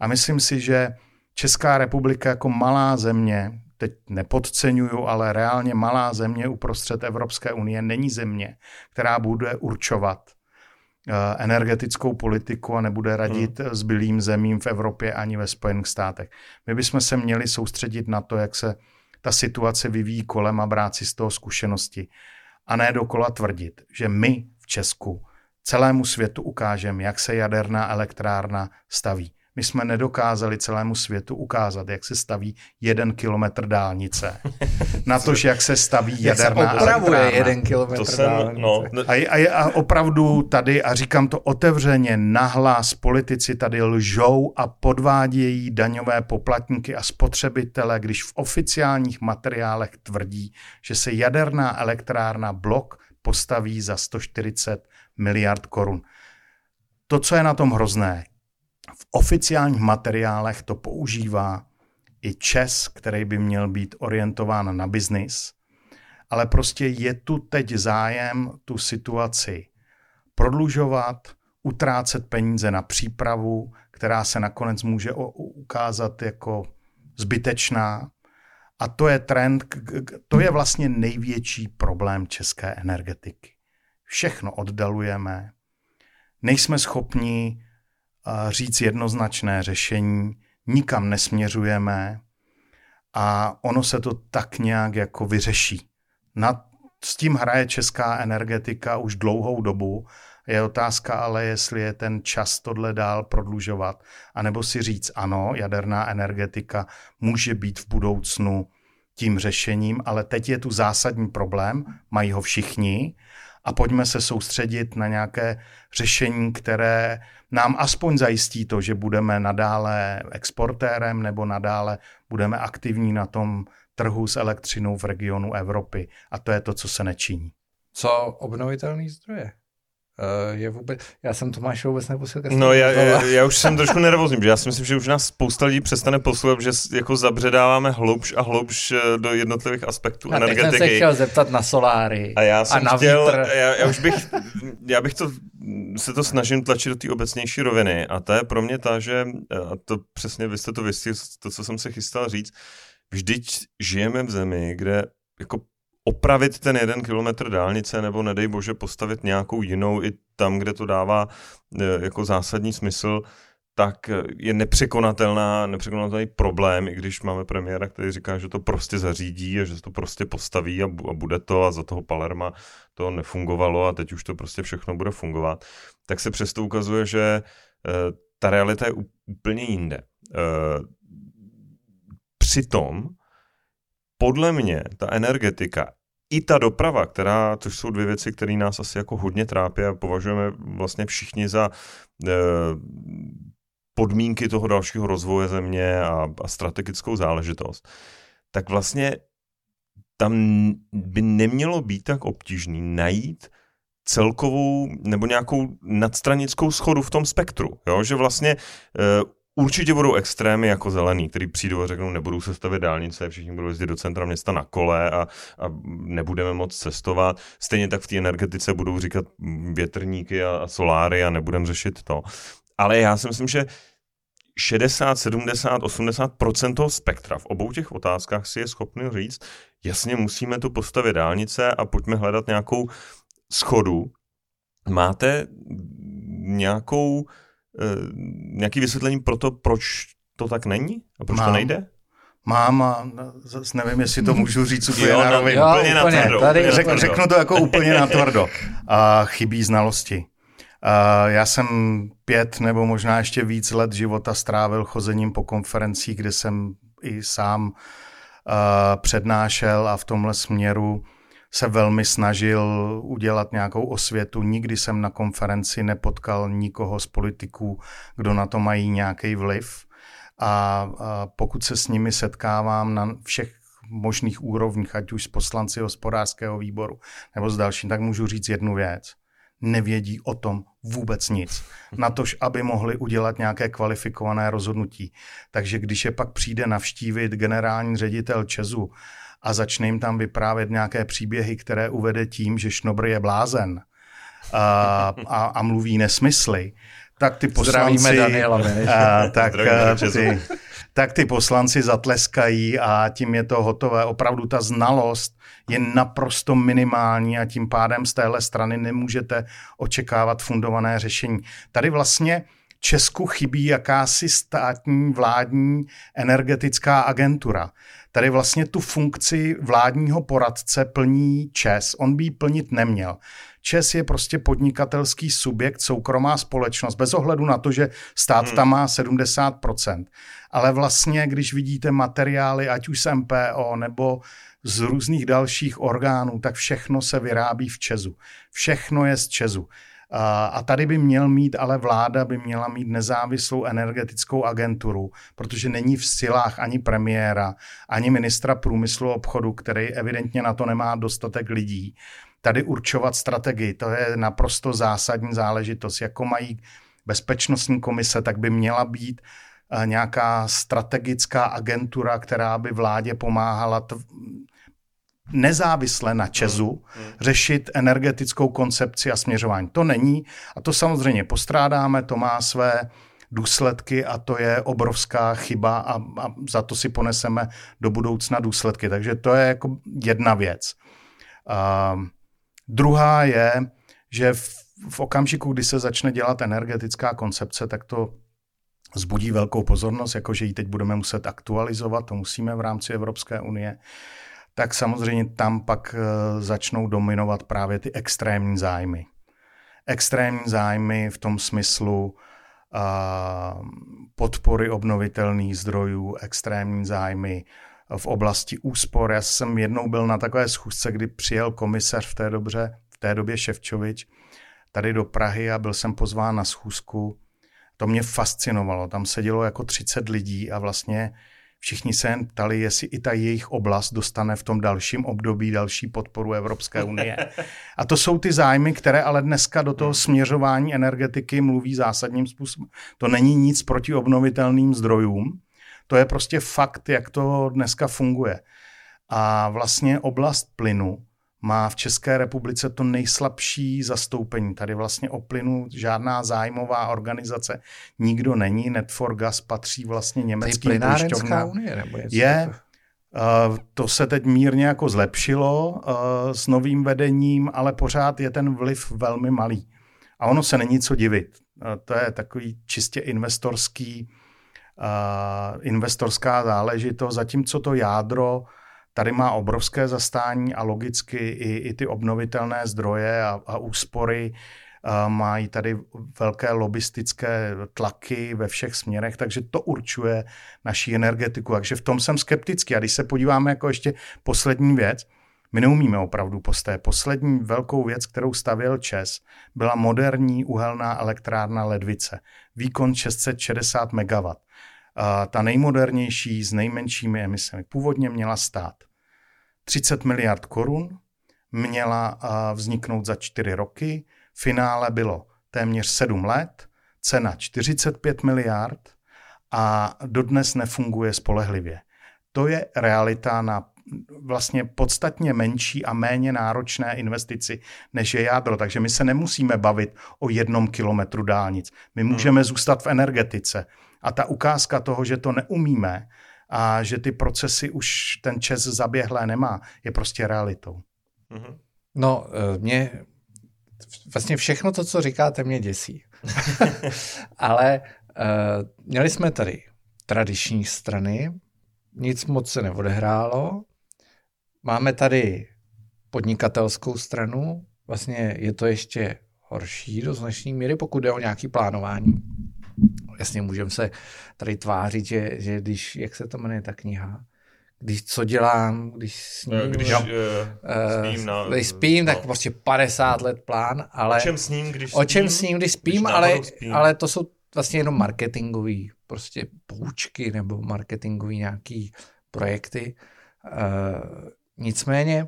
a myslím si, že Česká republika jako malá země, teď nepodceňuju, ale reálně malá země uprostřed Evropské unie není země, která bude určovat eh, energetickou politiku a nebude radit hmm. zbylým zemím v Evropě ani ve Spojených státech. My bychom se měli soustředit na to, jak se ta situace vyvíjí kolem a brát si z toho zkušenosti a ne dokola tvrdit, že my v Česku celému světu ukážeme, jak se jaderná elektrárna staví. My jsme nedokázali celému světu ukázat, jak se staví jeden kilometr dálnice. Na to, jak se staví jaderná jak se opravuje elektrárna. jeden kilometr to jsem, dálnice. No, no. A, a, a opravdu tady, a říkám to otevřeně, nahlas politici tady lžou a podvádějí daňové poplatníky a spotřebitele, když v oficiálních materiálech tvrdí, že se jaderná elektrárna blok postaví za 140 miliard korun. To, co je na tom hrozné, oficiálních materiálech to používá i ČES, který by měl být orientován na biznis, ale prostě je tu teď zájem tu situaci prodlužovat, utrácet peníze na přípravu, která se nakonec může ukázat jako zbytečná. A to je trend, to je vlastně největší problém české energetiky. Všechno oddalujeme, nejsme schopni říct jednoznačné řešení, nikam nesměřujeme a ono se to tak nějak jako vyřeší. Na, s tím hraje česká energetika už dlouhou dobu. Je otázka ale, jestli je ten čas tohle dál prodlužovat, anebo si říct ano, jaderná energetika může být v budoucnu tím řešením, ale teď je tu zásadní problém, mají ho všichni a pojďme se soustředit na nějaké řešení, které nám aspoň zajistí to, že budeme nadále exportérem nebo nadále budeme aktivní na tom trhu s elektřinou v regionu Evropy. A to je to, co se nečiní. Co obnovitelné zdroje? Uh, je vůbec, já jsem Tomáš vůbec nepustil No já, já, já, už jsem trošku nervózní, protože já si myslím, že už nás spousta lidí přestane poslouchat, že jako zabředáváme hloubš a hloubš eh, do jednotlivých aspektů a energetiky. jsem se chtěl zeptat na soláry a, já jsem a na chtěl, vítr. Já, já, už bych, já bych to, se to snažím tlačit do té obecnější roviny a to je pro mě ta, že, eh, a to přesně vy jste to vystihli, to, co jsem se chystal říct, vždyť žijeme v zemi, kde jako opravit ten jeden kilometr dálnice nebo nedej bože postavit nějakou jinou i tam, kde to dává e, jako zásadní smysl, tak je nepřekonatelná, nepřekonatelný problém, i když máme premiéra, který říká, že to prostě zařídí a že to prostě postaví a, bude to a za toho Palerma to nefungovalo a teď už to prostě všechno bude fungovat, tak se přesto ukazuje, že e, ta realita je úplně jinde. E, přitom podle mě ta energetika i ta doprava, která, to jsou dvě věci, které nás asi jako hodně trápí a považujeme vlastně všichni za e, podmínky toho dalšího rozvoje země a, a strategickou záležitost, tak vlastně tam by nemělo být tak obtížný najít celkovou nebo nějakou nadstranickou schodu v tom spektru. Jo? Že vlastně e, Určitě budou extrémy jako zelený, který přijdou a řeknou, nebudou se stavět dálnice, všichni budou jezdit do centra města na kole a, a nebudeme moc cestovat. Stejně tak v té energetice budou říkat větrníky a, a soláry a nebudeme řešit to. Ale já si myslím, že 60, 70, 80 toho spektra v obou těch otázkách si je schopný říct, jasně musíme tu postavit dálnice a pojďme hledat nějakou schodu. Máte nějakou nějaký vysvětlení pro to, proč to tak není? A proč Mám. to nejde? Mám a zase nevím, jestli to můžu říct úplně jo, na rovinu. Jo, úplně, úplně na tady Řek, řeknu to jako úplně na tvrdo. A chybí znalosti. A já jsem pět nebo možná ještě víc let života strávil chozením po konferencích, kde jsem i sám přednášel a v tomhle směru se velmi snažil udělat nějakou osvětu. Nikdy jsem na konferenci nepotkal nikoho z politiků, kdo na to mají nějaký vliv. A, a pokud se s nimi setkávám na všech možných úrovních, ať už s poslanci hospodářského výboru nebo s dalším, tak můžu říct jednu věc. Nevědí o tom vůbec nic. Na tož, aby mohli udělat nějaké kvalifikované rozhodnutí. Takže když je pak přijde navštívit generální ředitel Česu a začne jim tam vyprávět nějaké příběhy, které uvede tím, že Šnobr je blázen a, a, a mluví nesmysly, tak ty poslanci, a, tak, ty, tak ty poslanci zatleskají a tím je to hotové. Opravdu ta znalost je naprosto minimální a tím pádem z téhle strany nemůžete očekávat fundované řešení. Tady vlastně Česku chybí jakási státní vládní energetická agentura. Tady vlastně tu funkci vládního poradce plní ČES. On by ji plnit neměl. ČES je prostě podnikatelský subjekt, soukromá společnost, bez ohledu na to, že stát hmm. tam má 70%. Ale vlastně, když vidíte materiály, ať už z MPO nebo z různých dalších orgánů, tak všechno se vyrábí v Česu. Všechno je z Česu. A tady by měl mít, ale vláda by měla mít nezávislou energetickou agenturu, protože není v silách ani premiéra, ani ministra průmyslu a obchodu, který evidentně na to nemá dostatek lidí. Tady určovat strategii, to je naprosto zásadní záležitost. Jako mají bezpečnostní komise, tak by měla být eh, nějaká strategická agentura, která by vládě pomáhala nezávisle na Česu hmm, řešit energetickou koncepci a směřování. To není a to samozřejmě postrádáme, to má své důsledky a to je obrovská chyba a, a za to si poneseme do budoucna důsledky. Takže to je jako jedna věc. A druhá je, že v, v okamžiku, kdy se začne dělat energetická koncepce, tak to zbudí velkou pozornost, jakože ji teď budeme muset aktualizovat, to musíme v rámci Evropské unie tak samozřejmě tam pak eh, začnou dominovat právě ty extrémní zájmy. Extrémní zájmy v tom smyslu uh, podpory obnovitelných zdrojů, extrémní zájmy v oblasti úspor. Já jsem jednou byl na takové schůzce, kdy přijel komisař v té, dobře, v té době Ševčovič tady do Prahy a byl jsem pozván na schůzku. To mě fascinovalo. Tam sedělo jako 30 lidí a vlastně Všichni se jen ptali, jestli i ta jejich oblast dostane v tom dalším období další podporu Evropské unie. A to jsou ty zájmy, které ale dneska do toho směřování energetiky mluví zásadním způsobem. To není nic proti obnovitelným zdrojům, to je prostě fakt, jak to dneska funguje. A vlastně oblast plynu má v České republice to nejslabší zastoupení. Tady vlastně o plynu žádná zájmová organizace nikdo není. Net4Gas patří vlastně německým pojišťovnám. unie nebo Je, Uh, to se teď mírně jako zlepšilo uh, s novým vedením, ale pořád je ten vliv velmi malý. A ono se není co divit. Uh, to je takový čistě investorský, investorská záležitost, zatímco to jádro tady má obrovské zastání a logicky i, i ty obnovitelné zdroje a, a úspory mají tady velké lobistické tlaky ve všech směrech, takže to určuje naší energetiku. Takže v tom jsem skeptický. A když se podíváme jako ještě poslední věc, my neumíme opravdu posté. Poslední velkou věc, kterou stavěl ČES, byla moderní uhelná elektrárna Ledvice. Výkon 660 MW ta nejmodernější s nejmenšími emisemi. Původně měla stát 30 miliard korun, měla vzniknout za 4 roky, finále bylo téměř 7 let, cena 45 miliard a dodnes nefunguje spolehlivě. To je realita na vlastně podstatně menší a méně náročné investici, než je jádro. Takže my se nemusíme bavit o jednom kilometru dálnic. My hmm. můžeme hmm. zůstat v energetice. A ta ukázka toho, že to neumíme a že ty procesy už ten čes zaběhlé nemá, je prostě realitou. Hmm. No, eh, mě vlastně všechno to, co říkáte, mě děsí. Ale uh, měli jsme tady tradiční strany, nic moc se neodehrálo. Máme tady podnikatelskou stranu, vlastně je to ještě horší do značné míry, pokud jde o nějaké plánování. Jasně, můžeme se tady tvářit, že, že když, jak se to jmenuje ta kniha, když co dělám, když sním, eh, když, no, uh, spím, na, když spím, no. tak prostě 50 let plán, ale... O čem sním, když spím? O čem sním, když spím, když ale, spím. ale to jsou vlastně jenom marketingový prostě poučky nebo marketingový nějaký projekty. Uh, nicméně,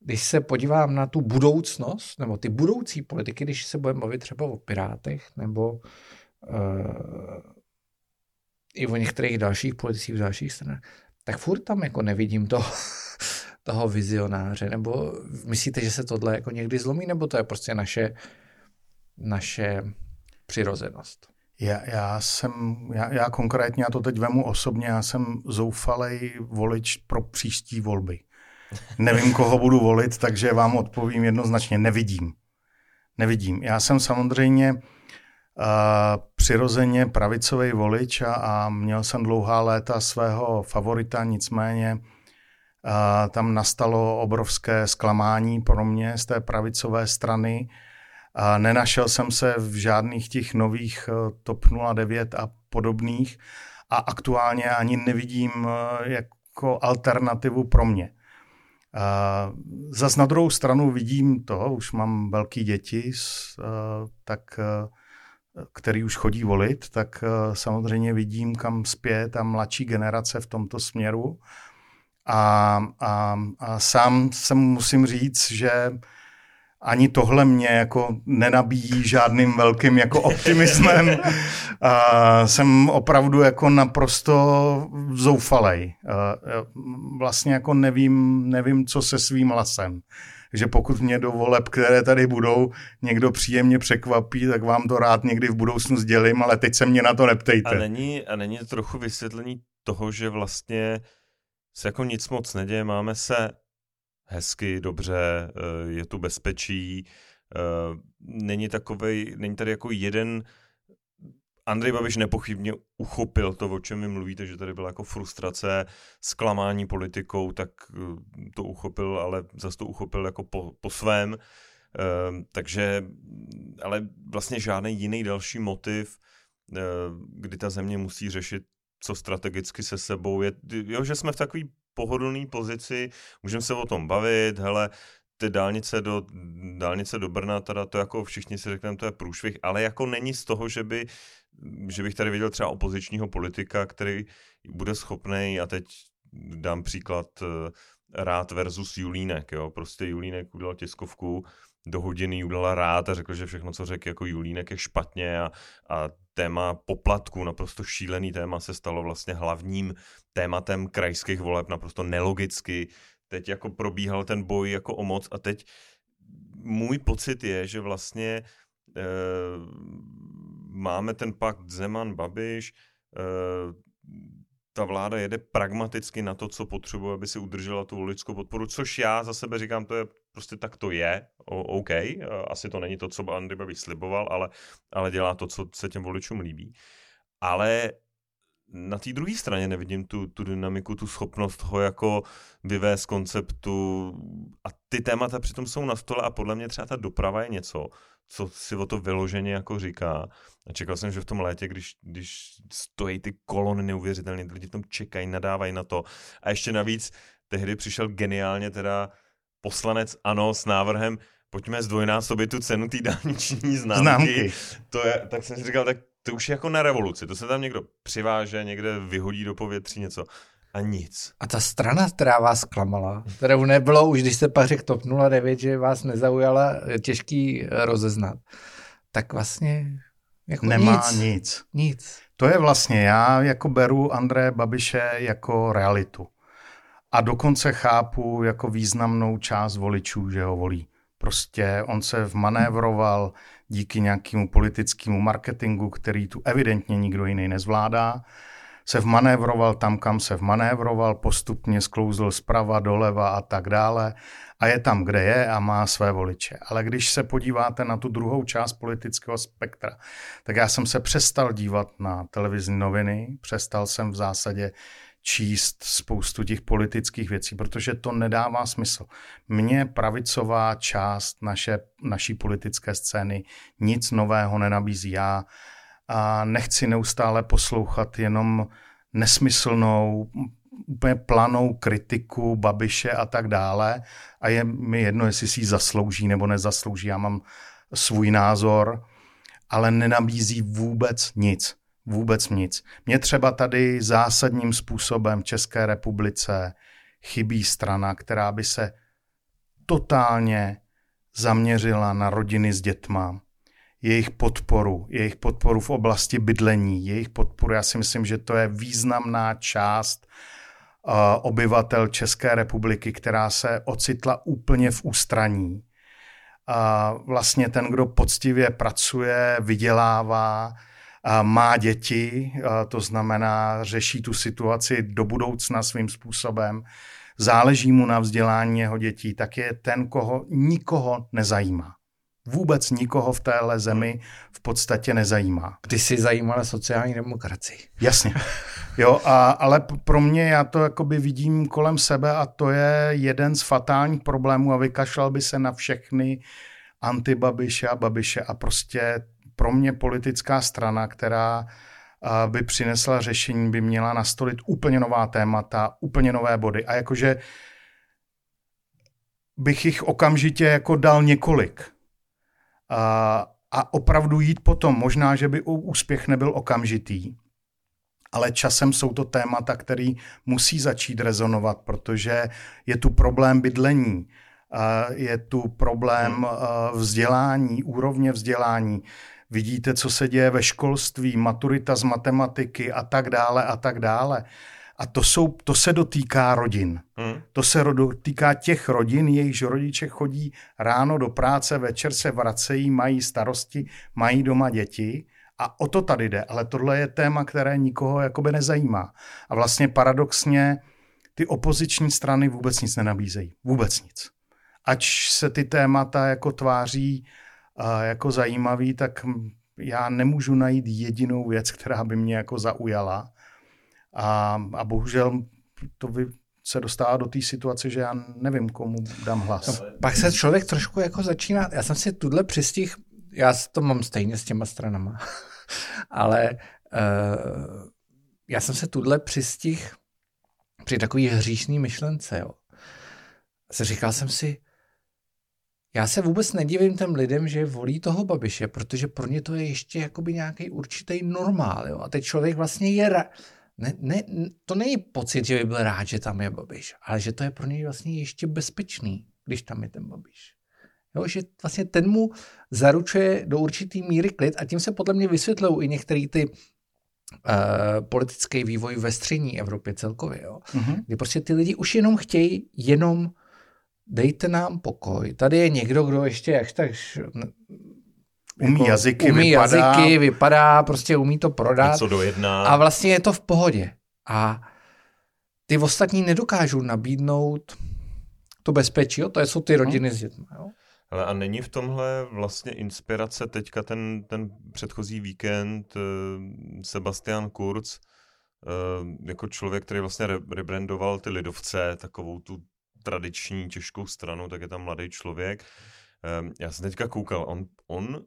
když se podívám na tu budoucnost, nebo ty budoucí politiky, když se budeme bavit třeba o Pirátech, nebo uh, i o některých dalších politicích v dalších stranách, tak furt tam jako nevidím to, toho vizionáře, nebo myslíte, že se tohle jako někdy zlomí, nebo to je prostě naše, naše přirozenost? Já, já jsem, já, já konkrétně, já to teď vemu osobně, já jsem zoufalej volič pro příští volby. Nevím, koho budu volit, takže vám odpovím jednoznačně, nevidím. Nevidím. Já jsem samozřejmě přirozeně pravicový volič a, a měl jsem dlouhá léta svého favorita, nicméně uh, tam nastalo obrovské zklamání pro mě z té pravicové strany, a nenašel jsem se v žádných těch nových eh, TOP 09 a podobných a aktuálně ani nevidím eh, jako alternativu pro mě. Zas na druhou stranu vidím to, už mám velký děti, eh, tak, který už chodí volit, tak samozřejmě vidím, kam zpět a mladší generace v tomto směru. A, a, a sám se musím říct, že ani tohle mě jako nenabíjí žádným velkým jako optimismem. A jsem opravdu jako naprosto zoufalej. Vlastně jako nevím, nevím, co se svým lasem. Že pokud mě do voleb, které tady budou, někdo příjemně překvapí, tak vám to rád někdy v budoucnu sdělím, ale teď se mě na to neptejte. A není, a není trochu vysvětlení toho, že vlastně se jako nic moc neděje, máme se hezky, dobře, eh, je tu bezpečí, eh, není takovej, není tady jako jeden Andrej Babiš nepochybně uchopil to, o čem vy mluvíte, že tady byla jako frustrace, zklamání politikou, tak eh, to uchopil, ale zase to uchopil jako po, po svém. takže, ale vlastně žádný jiný další motiv, kdy ta země musí řešit, co strategicky se sebou je, jo, že jsme v takové pohodlné pozici, můžeme se o tom bavit, hele, ty dálnice do, dálnice do Brna, teda to jako všichni si řekneme, to je průšvih, ale jako není z toho, že, by, že bych tady viděl třeba opozičního politika, který bude schopný, a teď dám příklad eh, Rád versus Julínek, jo, prostě Julínek udělal tiskovku, do hodiny udělala rád a řekl, že všechno, co řekl jako Julínek je špatně a, a téma poplatku, naprosto šílený téma, se stalo vlastně hlavním tématem krajských voleb, naprosto nelogicky. Teď jako probíhal ten boj jako o moc a teď můj pocit je, že vlastně e, máme ten pakt Zeman-Babiš, e, ta vláda jede pragmaticky na to, co potřebuje, aby si udržela tu voličskou podporu, což já za sebe říkám, to je prostě tak to je, o, OK, asi to není to, co Andy Babiš sliboval, ale, ale dělá to, co se těm voličům líbí. Ale na té druhé straně nevidím tu, tu dynamiku, tu schopnost ho jako vyvést konceptu a ty témata přitom jsou na stole a podle mě třeba ta doprava je něco, co si o to vyloženě jako říká. A čekal jsem, že v tom létě, když, když stojí ty kolony neuvěřitelně, lidi v tom čekají, nadávají na to. A ještě navíc tehdy přišel geniálně teda poslanec ANO s návrhem, pojďme zdvojnásobit tu cenu té dálniční známky. známky. To je, tak jsem si říkal, tak to už je jako na revoluci. To se tam někdo přiváže, někde vyhodí do povětří něco. A nic. A ta strana, která vás klamala, kterou nebylo už, když se pak řekl TOP 09, že vás nezaujala, těžký rozeznat, tak vlastně Jako nemá nic. nic. Nic. To je vlastně, já jako beru Andreje Babiše jako realitu. A dokonce chápu jako významnou část voličů, že ho volí. Prostě on se vmanévroval díky nějakému politickému marketingu, který tu evidentně nikdo jiný nezvládá. Se vmanévroval tam, kam se vmanévroval, postupně sklouzl zprava, doleva a tak dále a je tam, kde je a má své voliče. Ale když se podíváte na tu druhou část politického spektra, tak já jsem se přestal dívat na televizní noviny, přestal jsem v zásadě číst spoustu těch politických věcí, protože to nedává smysl. Mně pravicová část naše, naší politické scény nic nového nenabízí. Já a nechci neustále poslouchat jenom nesmyslnou, úplně planou kritiku Babiše a tak dále a je mi jedno, jestli si ji zaslouží nebo nezaslouží. Já mám svůj názor, ale nenabízí vůbec nic. Vůbec nic. Mně třeba tady zásadním způsobem v České republice chybí strana, která by se totálně zaměřila na rodiny s dětma, jejich podporu, jejich podporu v oblasti bydlení, jejich podporu. Já si myslím, že to je významná část uh, obyvatel České republiky, která se ocitla úplně v ústraní. A vlastně ten, kdo poctivě pracuje, vydělává, má děti, to znamená řeší tu situaci do budoucna svým způsobem, záleží mu na vzdělání jeho dětí, tak je ten, koho nikoho nezajímá. Vůbec nikoho v téhle zemi v podstatě nezajímá. Ty jsi zajímala sociální demokracii. Jasně. Jo, a, ale pro mě já to jakoby vidím kolem sebe a to je jeden z fatálních problémů a vykašlal by se na všechny antibabiše a babiše a prostě pro mě politická strana, která by přinesla řešení, by měla nastolit úplně nová témata, úplně nové body. A jakože bych jich okamžitě jako dal několik. A, a opravdu jít potom. Možná, že by úspěch nebyl okamžitý, ale časem jsou to témata, které musí začít rezonovat, protože je tu problém bydlení, je tu problém hmm. vzdělání, úrovně vzdělání, vidíte, co se děje ve školství, maturita z matematiky a tak dále a tak dále. A to, jsou, to se dotýká rodin. Hmm. To se dotýká těch rodin, jejichž rodiče chodí ráno do práce, večer se vracejí, mají starosti, mají doma děti. A o to tady jde. Ale tohle je téma, které nikoho jakoby nezajímá. A vlastně paradoxně ty opoziční strany vůbec nic nenabízejí. Vůbec nic. Ač se ty témata jako tváří jako zajímavý, tak já nemůžu najít jedinou věc, která by mě jako zaujala. A, a bohužel to vy, se dostává do té situace, že já nevím, komu dám hlas. No, pak se člověk trošku jako začíná, já jsem si tuhle přistih, já to mám stejně s těma stranama, ale uh, já jsem se tuhle přistih při takový hříšný myšlence, jo. Se říkal jsem si, já se vůbec nedivím těm lidem, že volí toho Babiše, protože pro ně to je ještě jakoby nějaký určitý normál. Jo? A teď člověk vlastně je... Ra... Ne, ne, to není pocit, že by byl rád, že tam je Babiš, ale že to je pro něj vlastně ještě bezpečný, když tam je ten Babiš. Jo, že vlastně ten mu zaručuje do určitý míry klid a tím se podle mě vysvětlují i některé ty uh, politické vývoj ve střední Evropě celkově. Jo? Mm-hmm. Kdy prostě ty lidi už jenom chtějí jenom dejte nám pokoj. Tady je někdo, kdo ještě jak tak umí jako, jazyky, umí vypadá. jazyky, vypadá, prostě umí to prodat. Něco dojedná. A vlastně je to v pohodě. A ty ostatní nedokážou nabídnout to bezpečí, jo? to jsou ty rodiny hmm. s dětmi. Jo? Ale a není v tomhle vlastně inspirace teďka ten, ten předchozí víkend uh, Sebastian Kurz, uh, jako člověk, který vlastně re- rebrandoval ty lidovce, takovou tu tradiční těžkou stranu, tak je tam mladý člověk. Um, já jsem teďka koukal, on, on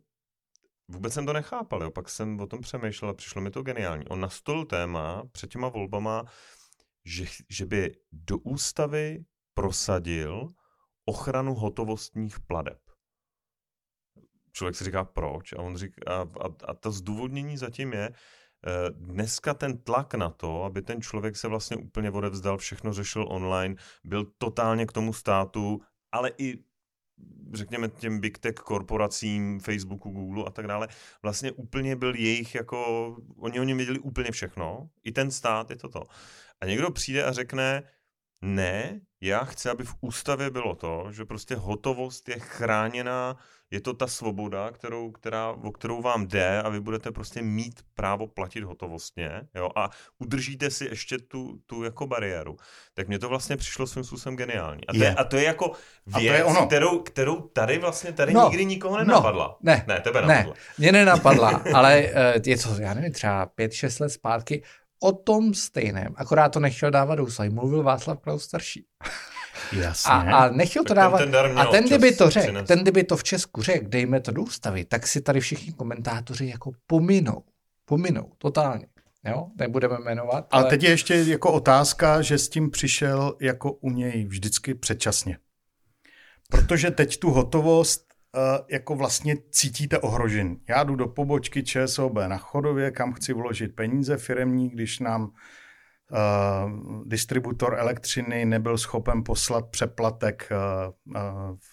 vůbec jsem to nechápal, jo. pak jsem o tom přemýšlel a přišlo mi to geniální. On nastolil téma před těma volbama, že, že by do ústavy prosadil ochranu hotovostních pladeb. Člověk si říká proč a on říká, a, a, a to zdůvodnění zatím je, Eh, dneska ten tlak na to, aby ten člověk se vlastně úplně odevzdal, všechno řešil online, byl totálně k tomu státu, ale i řekněme, těm big tech korporacím, Facebooku, Google a tak dále, vlastně úplně byl jejich jako, oni o něm věděli úplně všechno, i ten stát je toto. A někdo přijde a řekne, ne, já chci, aby v ústavě bylo to, že prostě hotovost je chráněná, je to ta svoboda, kterou, která, o kterou vám jde a vy budete prostě mít právo platit hotovostně jo, a udržíte si ještě tu, tu jako bariéru. Tak mně to vlastně přišlo svým způsobem geniální. A to je, je, a to je jako věc, je ono. Kterou, kterou tady vlastně tady no, nikdy nikoho no, nenapadla. No, ne, ne, tebe ne, napadla. mě nenapadla, ale eh, je to, já nevím, třeba pět, šest let zpátky o tom stejném, akorát to nechtěl dávat do mluvil Václav Klaus starší. Jasně. A, a nechtěl to dávat. Ten, ten a ten, kdyby to řekl, ten, kdyby to v Česku řekl, dejme to do ústavy, tak si tady všichni komentátoři jako pominou. Pominou, totálně. Jo, nebudeme jmenovat. Ale... ale teď je ještě jako otázka, že s tím přišel jako u něj vždycky předčasně. Protože teď tu hotovost uh, jako vlastně cítíte ohrožení. Já jdu do pobočky ČSOB na Chodově, kam chci vložit peníze firemní, když nám distributor elektřiny nebyl schopen poslat přeplatek uh,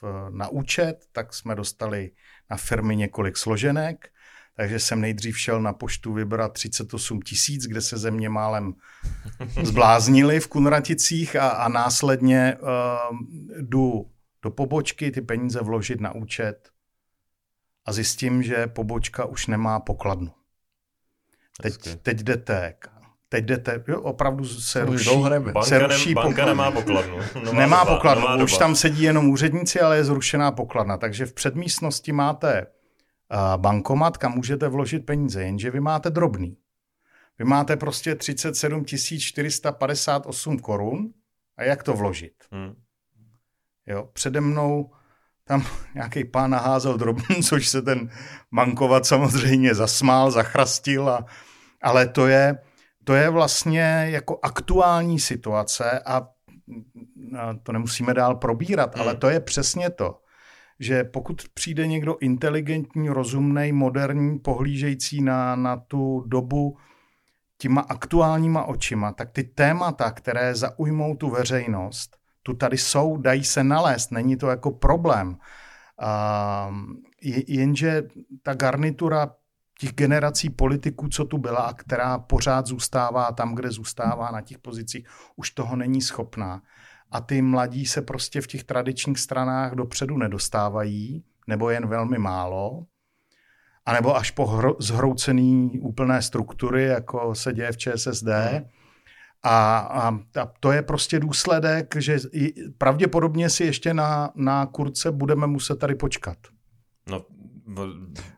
v, na účet, tak jsme dostali na firmy několik složenek. Takže jsem nejdřív šel na poštu vybrat 38 tisíc, kde se země málem zbláznili v Kunraticích a, a následně uh, jdu do pobočky ty peníze vložit na účet a zjistím, že pobočka už nemá pokladnu. Teď, teď jdete Teď jdete, jo, opravdu se ruší, banka se ruší banka pokladna. nemá pokladnu. Nová nemá doba, pokladnu, nová už doba. tam sedí jenom úředníci, ale je zrušená pokladna. Takže v předmístnosti máte uh, bankomat, kam můžete vložit peníze, jenže vy máte drobný. Vy máte prostě 37 458 korun a jak to vložit? Hmm. Jo, přede mnou tam nějaký pán naházel drobný, což se ten bankovat samozřejmě zasmál, zachrastil, a, ale to je, to je vlastně jako aktuální situace a to nemusíme dál probírat, hmm. ale to je přesně to, že pokud přijde někdo inteligentní, rozumný, moderní, pohlížející na, na tu dobu těma aktuálníma očima, tak ty témata, které zaujmou tu veřejnost, tu tady jsou, dají se nalézt, není to jako problém. Uh, jenže ta garnitura těch generací politiků, co tu byla a která pořád zůstává tam, kde zůstává na těch pozicích, už toho není schopná. A ty mladí se prostě v těch tradičních stranách dopředu nedostávají, nebo jen velmi málo, anebo až po hro, zhroucený úplné struktury, jako se děje v ČSSD. A, a, a to je prostě důsledek, že pravděpodobně si ještě na, na kurce budeme muset tady počkat.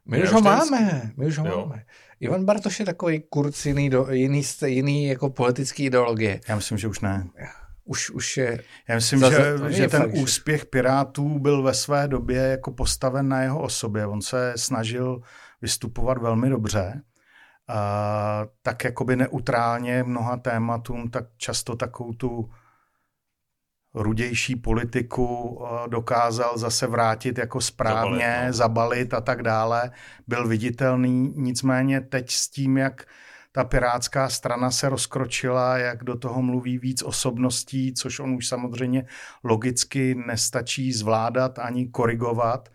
My už ho máme, my už ho jo. máme. Ivan Bartoš je takový kurz jiný, do, jiný, jiný jako politický ideologie. Já myslím, že už ne. Už, už je... Já myslím, zase, že, že ten fakt, úspěch že... Pirátů byl ve své době jako postaven na jeho osobě. On se snažil vystupovat velmi dobře. A, tak jakoby neutrálně mnoha tématům, tak často takovou tu rudější politiku eh, dokázal zase vrátit jako správně, zabalit, no. zabalit a tak dále. Byl viditelný, nicméně teď s tím, jak ta pirátská strana se rozkročila, jak do toho mluví víc osobností, což on už samozřejmě logicky nestačí zvládat ani korigovat,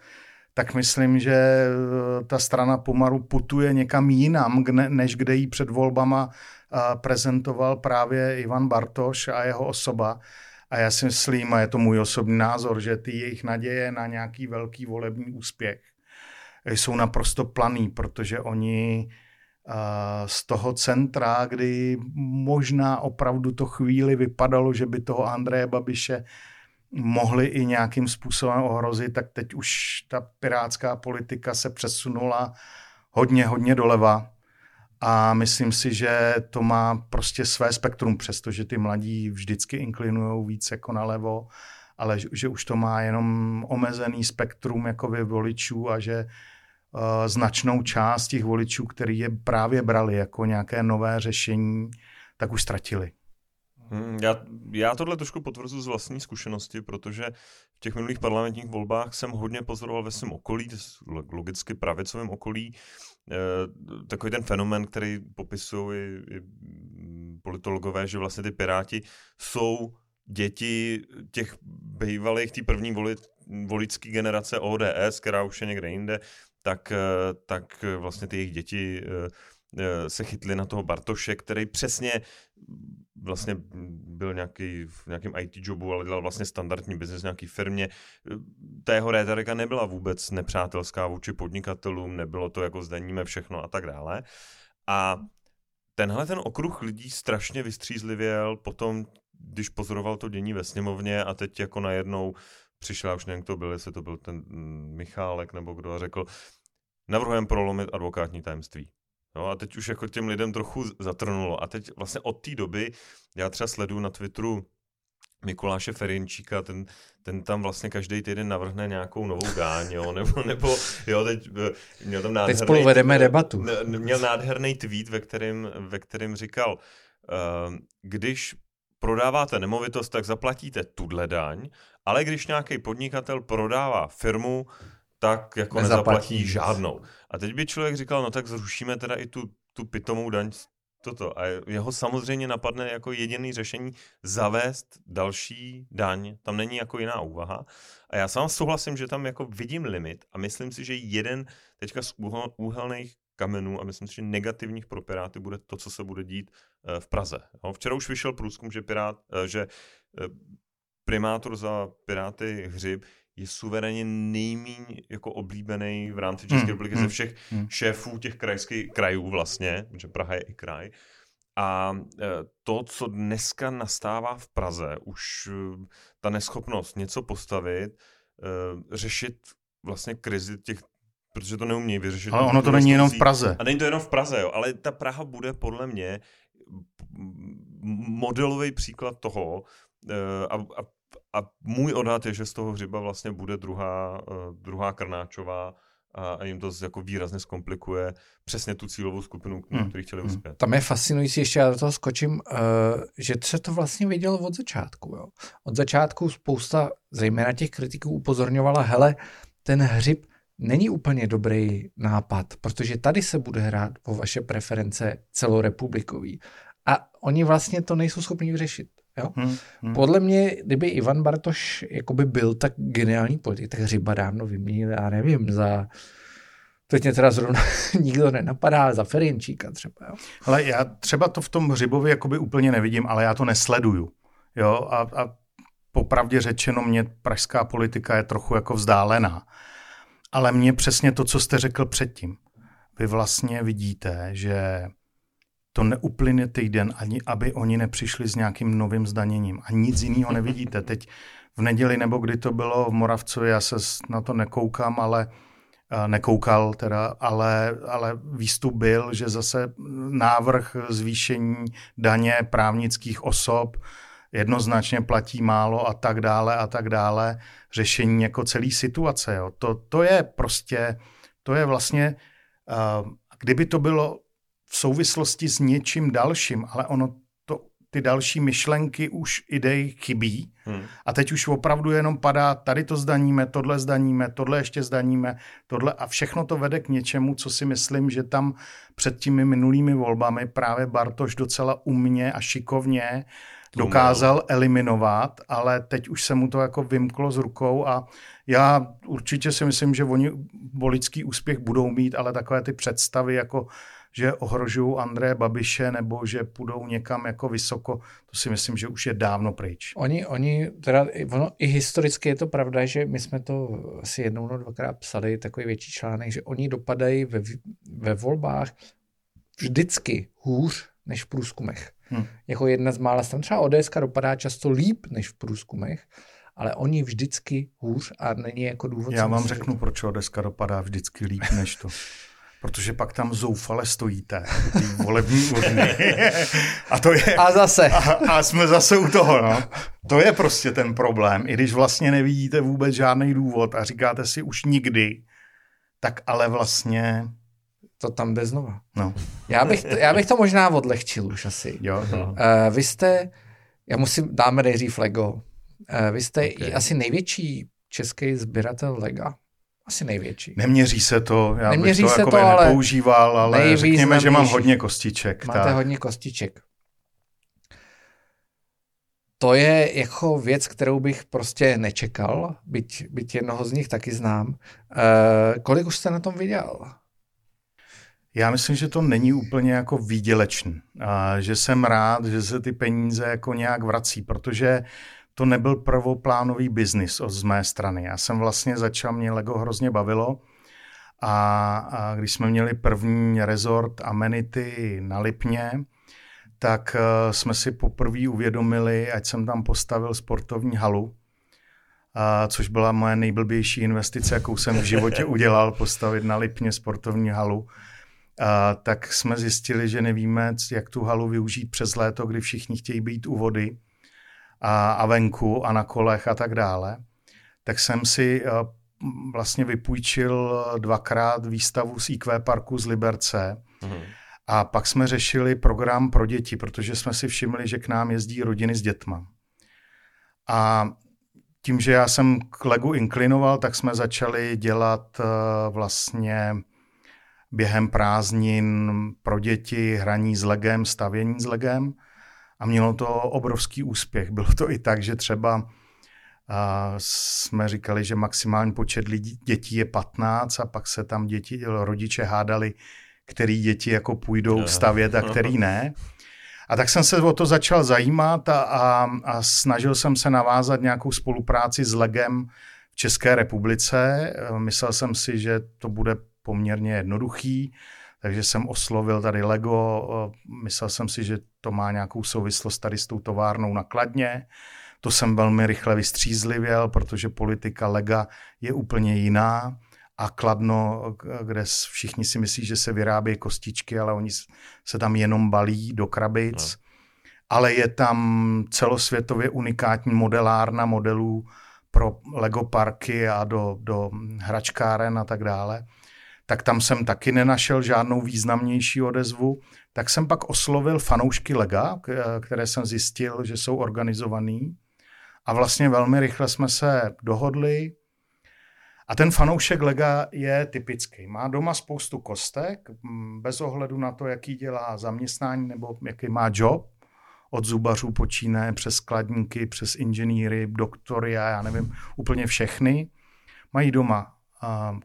tak myslím, že eh, ta strana pomaru putuje někam jinam, než kde jí před volbama eh, prezentoval právě Ivan Bartoš a jeho osoba. A já si myslím, a je to můj osobní názor, že ty jejich naděje na nějaký velký volební úspěch jsou naprosto planý, protože oni z toho centra, kdy možná opravdu to chvíli vypadalo, že by toho Andreje Babiše mohli i nějakým způsobem ohrozit, tak teď už ta pirátská politika se přesunula hodně, hodně doleva. A myslím si, že to má prostě své spektrum, přestože ty mladí vždycky inklinují víc jako nalevo, ale že, že už to má jenom omezený spektrum jako voličů a že uh, značnou část těch voličů, který je právě brali jako nějaké nové řešení, tak už ztratili. Hmm, já, já tohle trošku potvrzuji z vlastní zkušenosti, protože v těch minulých parlamentních volbách jsem hodně pozoroval ve svém okolí, logicky pravicovém okolí, takový ten fenomen, který popisují politologové, že vlastně ty piráti jsou děti těch bývalých, té první voli, voličské generace ODS, která už je někde jinde, tak, eh, tak vlastně ty jejich děti se chytli na toho Bartoše, který přesně vlastně byl nějaký, v nějakém IT jobu, ale dělal vlastně standardní biznes v nějaké firmě. Ta jeho rétorika nebyla vůbec nepřátelská vůči podnikatelům, nebylo to jako zdaníme všechno a tak dále. A tenhle ten okruh lidí strašně vystřízlivěl potom, když pozoroval to dění ve sněmovně a teď jako najednou přišel, už nevím, kdo byl, jestli to byl ten mm, Michálek nebo kdo a řekl, navrhujeme prolomit advokátní tajemství. No a teď už jako těm lidem trochu zatrnulo. A teď vlastně od té doby, já třeba sleduju na Twitteru Mikuláše Ferinčíka, ten, ten tam vlastně každý týden navrhne nějakou novou dáň, jo, nebo, nebo jo, teď eh, měl tam nádherný... Teď spolu vedeme debatu. Měl nádherný tweet, ve kterém, ve kterém říkal, uh, když prodáváte nemovitost, tak zaplatíte tuhle daň, ale když nějaký podnikatel prodává firmu, tak jako nezaplatí, nezaplatí žádnou. A teď by člověk říkal, no tak zrušíme teda i tu, tu pitomou daň toto. A jeho samozřejmě napadne jako jediný řešení zavést další daň. Tam není jako jiná úvaha. A já sám souhlasím, že tam jako vidím limit a myslím si, že jeden teďka z úhel, úhelných kamenů a myslím si, že negativních pro Piráty bude to, co se bude dít eh, v Praze. Včera už vyšel průzkum, že, Pirát, eh, že eh, primátor za Piráty Hřib je suverénně nejméně jako oblíbený v rámci České hmm, republiky hmm, ze všech hmm. šéfů těch krajských krajů vlastně, protože Praha je i kraj. A e, to, co dneska nastává v Praze, už e, ta neschopnost něco postavit, e, řešit vlastně krizi těch, protože to neumějí vyřešit. Ale ono to není jenom v Praze. A není to jenom v Praze, jo, ale ta Praha bude podle mě modelový příklad toho, a, a a můj odhad je, že z toho hřiba vlastně bude druhá, uh, druhá Krnáčová a jim to jako výrazně zkomplikuje přesně tu cílovou skupinu, hmm. který chtěli hmm. uspět. Tam je fascinující, ještě já do toho skočím, uh, že se to vlastně vidělo od začátku. Jo. Od začátku spousta, zejména těch kritiků, upozorňovala, hele, ten hřib není úplně dobrý nápad, protože tady se bude hrát po vaše preference celorepublikový. A oni vlastně to nejsou schopni vyřešit. Jo? Hmm, hmm. Podle mě, kdyby Ivan Bartoš jakoby byl tak geniální politik, tak Hřiba dávno vyměnil, já nevím, za Teď mě teda zrovna nikdo nenapadá za Ferinčíka třeba. Jo. Ale já třeba to v tom Hřibovi jakoby úplně nevidím, ale já to nesleduju. Jo? A, a popravdě řečeno, mě pražská politika je trochu jako vzdálená. Ale mě přesně to, co jste řekl předtím. Vy vlastně vidíte, že to neuplyne týden, ani aby oni nepřišli s nějakým novým zdaněním. A nic jiného nevidíte. Teď v neděli, nebo kdy to bylo v Moravcově, já se na to nekoukám, ale eh, nekoukal teda, ale, ale výstup byl, že zase návrh zvýšení daně právnických osob jednoznačně platí málo a tak dále a tak dále. Řešení jako celý situace. Jo. To, to je prostě, to je vlastně, uh, kdyby to bylo v souvislosti s něčím dalším, ale ono to, ty další myšlenky už idei chybí hmm. a teď už opravdu jenom padá, tady to zdaníme, tohle zdaníme, tohle ještě zdaníme, tohle a všechno to vede k něčemu, co si myslím, že tam před těmi minulými volbami právě Bartoš docela umně a šikovně dokázal eliminovat, ale teď už se mu to jako vymklo z rukou a já určitě si myslím, že oni volický úspěch budou mít, ale takové ty představy jako že ohrožují Andreje Babiše nebo že půjdou někam jako vysoko, to si myslím, že už je dávno pryč. Oni, oni teda, ono, i historicky je to pravda, že my jsme to asi jednou nebo dvakrát psali, takový větší článek, že oni dopadají ve, ve volbách vždycky hůř než v průzkumech. Hmm. Jako jedna z mála stran. Třeba ODS dopadá často líp než v průzkumech, ale oni vždycky hůř a není jako důvod. Já vám řeknu, proč ODS dopadá vždycky líp než to. protože pak tam zoufale stojíte, ty volební urny. a to je... A zase. A, a jsme zase u toho, no. To je prostě ten problém. I když vlastně nevidíte vůbec žádný důvod a říkáte si už nikdy, tak ale vlastně... To tam jde znova. No. Já, bych to, já bych to možná odlehčil už asi. Jo, no. uh, vy jste, já musím, dáme nejdřív Lego. Uh, vy jste okay. asi největší český sběratel Lega. Asi největší. Neměří se to, já Neměří bych to, se to ale nepoužíval, ale řekněme, že mám hodně kostiček. Máte tak. hodně kostiček. to je jako věc, kterou bych prostě nečekal, byť, byť jednoho z nich taky znám. E, kolik už jste na tom viděl? Já myslím, že to není úplně jako výdělečný. A že jsem rád, že se ty peníze jako nějak vrací, protože to nebyl prvoplánový biznis z mé strany. Já jsem vlastně začal, mě Lego hrozně bavilo a, a když jsme měli první resort Amenity na Lipně, tak uh, jsme si poprvé uvědomili, ať jsem tam postavil sportovní halu, uh, což byla moje nejblbější investice, jakou jsem v životě udělal, postavit na Lipně sportovní halu. Uh, tak jsme zjistili, že nevíme, jak tu halu využít přes léto, kdy všichni chtějí být u vody a, a venku a na kolech a tak dále. Tak jsem si uh, vlastně vypůjčil dvakrát výstavu z IQ parku z Liberce. Mm-hmm a pak jsme řešili program pro děti, protože jsme si všimli, že k nám jezdí rodiny s dětma. A tím, že já jsem k legu inklinoval, tak jsme začali dělat uh, vlastně během prázdnin pro děti hraní s legem, stavění s legem a mělo to obrovský úspěch. Bylo to i tak, že třeba uh, jsme říkali, že maximální počet lidí, dětí je 15 a pak se tam děti, rodiče hádali, který děti jako půjdou stavět a který ne. A tak jsem se o to začal zajímat a, a, a snažil jsem se navázat nějakou spolupráci s Legem v České republice. Myslel jsem si, že to bude poměrně jednoduchý, takže jsem oslovil tady Lego. Myslel jsem si, že to má nějakou souvislost tady s tou továrnou na Kladně. To jsem velmi rychle vystřízlivěl, protože politika Lega je úplně jiná a Kladno, kde všichni si myslí, že se vyrábí kostičky, ale oni se tam jenom balí do krabic. No. Ale je tam celosvětově unikátní modelárna modelů pro Lego parky a do, do hračkáren a tak dále. Tak tam jsem taky nenašel žádnou významnější odezvu. Tak jsem pak oslovil fanoušky Lega, které jsem zjistil, že jsou organizovaný. A vlastně velmi rychle jsme se dohodli, a ten fanoušek Lega je typický. Má doma spoustu kostek, bez ohledu na to, jaký dělá zaměstnání nebo jaký má job. Od zubařů počíne přes skladníky, přes inženýry, doktory a já nevím, úplně všechny. Mají doma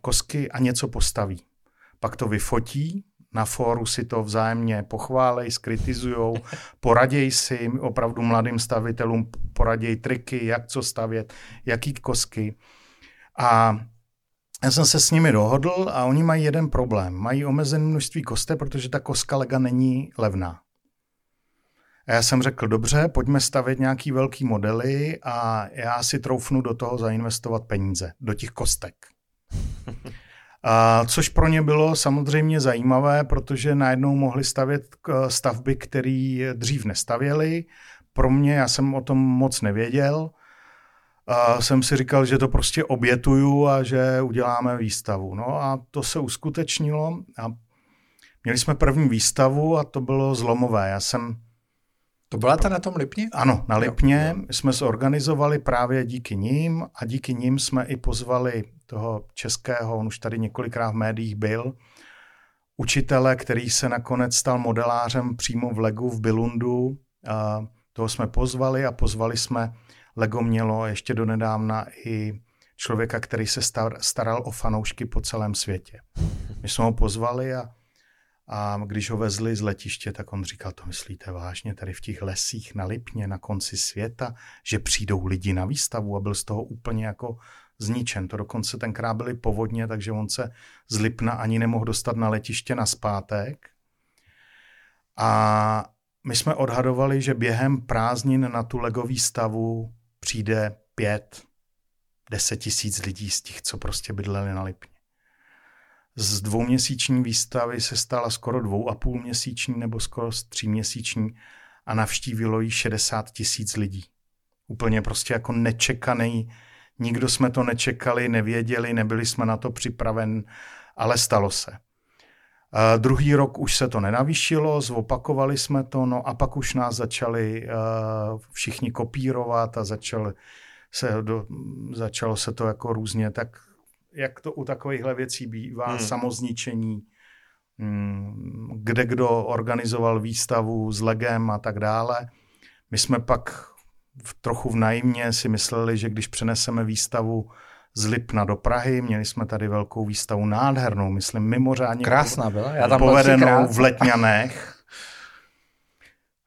kostky a něco postaví. Pak to vyfotí, na fóru si to vzájemně pochválej, skritizujou, poraděj si opravdu mladým stavitelům, poraděj triky, jak co stavět, jaký kosky. A já jsem se s nimi dohodl a oni mají jeden problém. Mají omezené množství koste, protože ta koska lega není levná. A já jsem řekl, dobře, pojďme stavět nějaký velký modely a já si troufnu do toho zainvestovat peníze, do těch kostek. A což pro ně bylo samozřejmě zajímavé, protože najednou mohli stavět stavby, které dřív nestavěli. Pro mě, já jsem o tom moc nevěděl, a jsem si říkal, že to prostě obětuju a že uděláme výstavu. No a to se uskutečnilo a měli jsme první výstavu a to bylo zlomové. Já jsem to byla ta na tom Lipně? Ano, na Lipně jo, jo. jsme se organizovali právě díky ním a díky ním jsme i pozvali toho českého, on už tady několikrát v médiích byl, učitele, který se nakonec stal modelářem přímo v Legu v Bilundu. A toho jsme pozvali a pozvali jsme Lego mělo ještě donedávna i člověka, který se star, staral o fanoušky po celém světě. My jsme ho pozvali a, a když ho vezli z letiště, tak on říkal, to myslíte vážně, tady v těch lesích na Lipně, na konci světa, že přijdou lidi na výstavu a byl z toho úplně jako zničen. To dokonce tenkrát byly povodně, takže on se z Lipna ani nemohl dostat na letiště na zpátek. A my jsme odhadovali, že během prázdnin na tu Lego výstavu přijde pět, deset tisíc lidí z těch, co prostě bydleli na Lipně. Z dvouměsíční výstavy se stala skoro dvou a půl měsíční nebo skoro tříměsíční a navštívilo jí 60 tisíc lidí. Úplně prostě jako nečekaný, nikdo jsme to nečekali, nevěděli, nebyli jsme na to připraven, ale stalo se. Uh, druhý rok už se to nenavýšilo, zopakovali jsme to, no a pak už nás začali uh, všichni kopírovat a začal se do, začalo se to jako různě, tak jak to u takovýchhle věcí bývá, hmm. samozničení, um, kde kdo organizoval výstavu s legem a tak dále. My jsme pak v, trochu v najímně si mysleli, že když přeneseme výstavu z Lipna do Prahy, měli jsme tady velkou výstavu nádhernou, myslím mimořádně Krásná byla, já tam povedenou v Letňanech.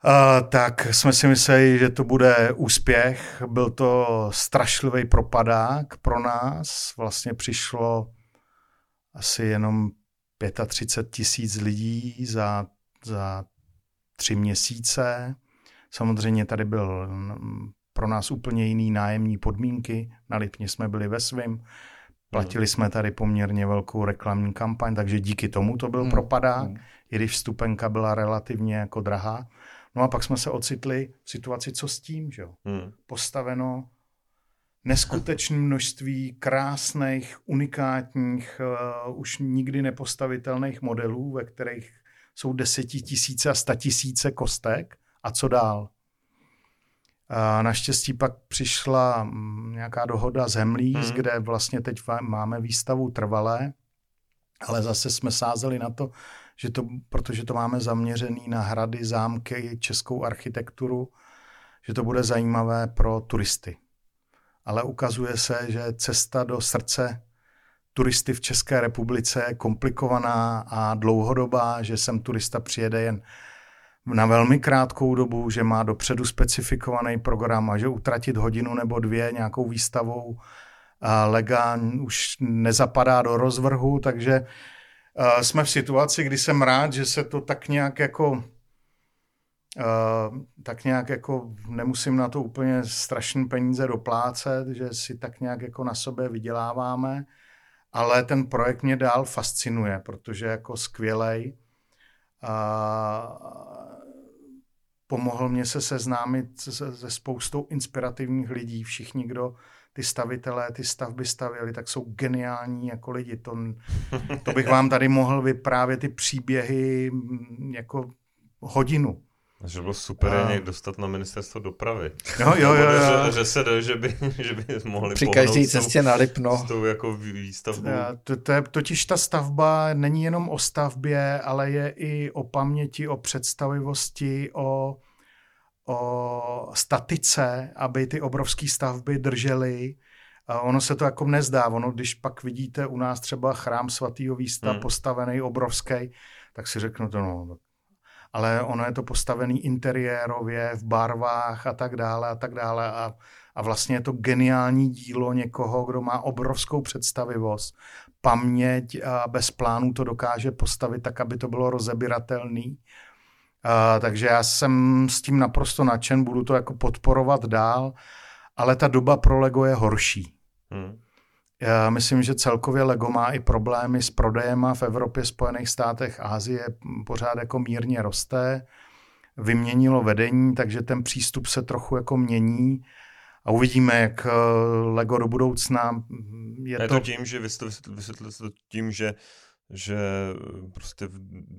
Uh, tak jsme si mysleli, že to bude úspěch. Byl to strašlivý propadák pro nás. Vlastně přišlo asi jenom 35 tisíc lidí za, za tři měsíce. Samozřejmě tady byl mm, pro nás úplně jiný nájemní podmínky. Na Lipně jsme byli ve svým. Platili jsme tady poměrně velkou reklamní kampaň, takže díky tomu to byl hmm. propadák, hmm. i když vstupenka byla relativně jako drahá. No a pak jsme se ocitli v situaci, co s tím, že jo? Hmm. Postaveno neskutečné množství krásných, unikátních, uh, už nikdy nepostavitelných modelů, ve kterých jsou desetitisíce a statisíce kostek. A co dál? A naštěstí pak přišla mm, nějaká dohoda z Hemlíz, hmm. kde vlastně teď máme výstavu trvalé, ale zase jsme sázeli na to, že to, protože to máme zaměřený na hrady, zámky, českou architekturu, že to bude zajímavé pro turisty. Ale ukazuje se, že cesta do srdce turisty v České republice je komplikovaná a dlouhodobá, že sem turista přijede jen na velmi krátkou dobu, že má dopředu specifikovaný program a že utratit hodinu nebo dvě nějakou výstavou lega už nezapadá do rozvrhu, takže jsme v situaci, kdy jsem rád, že se to tak nějak jako tak nějak jako nemusím na to úplně strašné peníze doplácet, že si tak nějak jako na sobě vyděláváme, ale ten projekt mě dál fascinuje, protože jako skvělej. Pomohl mě se seznámit se, se spoustou inspirativních lidí. Všichni, kdo ty stavitelé, ty stavby stavěli, tak jsou geniální jako lidi. To, to bych vám tady mohl vyprávět ty příběhy jako hodinu. Že bylo super a... je dostat na ministerstvo dopravy. Jo, jo, jo. jo. Že, že, se jde, že by, že by mohli Při každé cestě na Lipno. S tou jako výstavbou. To, to je, totiž ta stavba není jenom o stavbě, ale je i o paměti, o představivosti, o o statice, aby ty obrovské stavby držely. Ono se to jako nezdá. Ono, když pak vidíte u nás třeba chrám svatého výsta hmm. postavený obrovský, tak si řeknu to, no, ale ono je to postavený interiérově, v barvách a tak dále a tak dále a, a vlastně je to geniální dílo někoho, kdo má obrovskou představivost, paměť a bez plánů to dokáže postavit tak, aby to bylo rozebiratelný Uh, takže já jsem s tím naprosto nadšen, budu to jako podporovat dál, ale ta doba pro Lego je horší. Hmm. Já myslím, že celkově Lego má i problémy s prodejema v Evropě, Spojených státech, Ázie pořád jako mírně roste. Vyměnilo vedení, takže ten přístup se trochu jako mění a uvidíme, jak eh, Lego do budoucna je, je to... to tím, že vy jste vysvětlili to tím, že že eh, prostě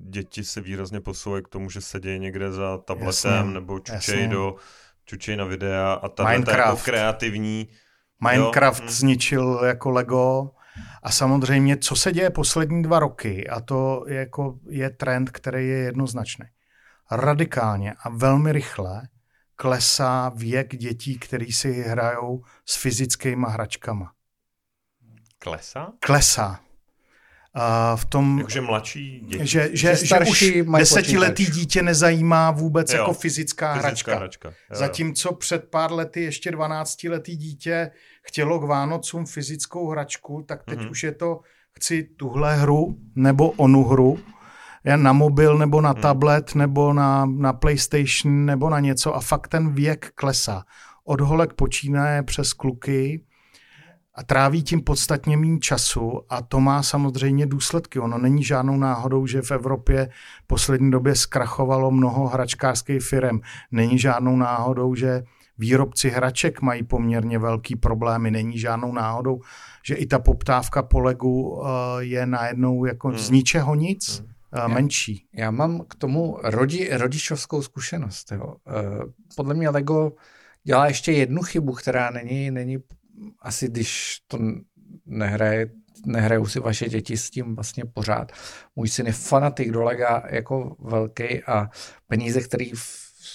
děti se výrazně posouvají k tomu, že sedějí někde za tabletem jasně, nebo čučej jasně. do čučej na videa a ta jako kreativní. Minecraft jo? Hm. zničil jako Lego a samozřejmě, co se děje poslední dva roky, a to je, jako, je trend, který je jednoznačný. Radikálně a velmi rychle klesá věk dětí, který si hrajou s fyzickými hračkama. Klesá? Klesá. A v tom, Jakože mladší děti. Že, že, že, že už desetiletý dítě nezajímá vůbec jo, jako fyzická, fyzická hračka. hračka. Jo, Zatímco před pár lety ještě 12-letý dítě chtělo k Vánocům fyzickou hračku, tak teď mm-hmm. už je to chci tuhle hru nebo onu hru, jen na mobil nebo na hmm. tablet nebo na, na PlayStation nebo na něco a fakt ten věk klesá. Od holek počínaje přes kluky a tráví tím podstatně méně času a to má samozřejmě důsledky. Ono není žádnou náhodou, že v Evropě v poslední době zkrachovalo mnoho hračkářských firm. Není žádnou náhodou, že výrobci hraček mají poměrně velký problémy. Není žádnou náhodou, že i ta poptávka po legu uh, je najednou jako hmm. z ničeho nic. Hmm. Uh, menší. Já, já mám k tomu rodi, rodičovskou zkušenost. Jo. Uh, podle mě Lego dělá ještě jednu chybu, která není, není asi když to nehraje, nehrajou si vaše děti s tím vlastně pořád. Můj syn je fanatik do Lega jako velký a peníze, který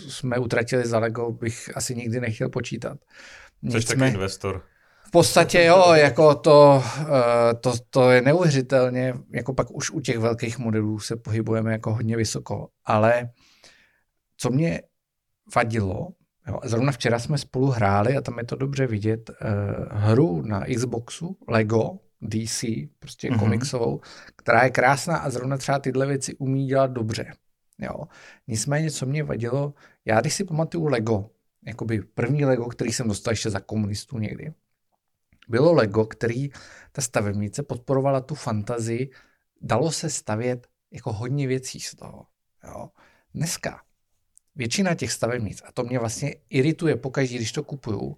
jsme utratili za Lego, bych asi nikdy nechtěl počítat. Což taky investor. V podstatě jo, jako to, eh, to, to je neuvěřitelně, jako pak už u těch velkých modelů se pohybujeme jako hodně vysoko, ale co mě vadilo, jo, zrovna včera jsme spolu hráli a tam je to dobře vidět, uh, hru na Xboxu, Lego, DC, prostě mm-hmm. komiksovou, která je krásná a zrovna třeba tyhle věci umí dělat dobře. Jo. Nicméně, co mě vadilo, já když si pamatuju Lego, jakoby první Lego, který jsem dostal ještě za komunistů někdy, bylo Lego, který ta stavebnice podporovala tu fantazii, dalo se stavět jako hodně věcí z toho. Jo. Dneska většina těch stavebnic, a to mě vlastně irituje pokaždé, když to kupuju,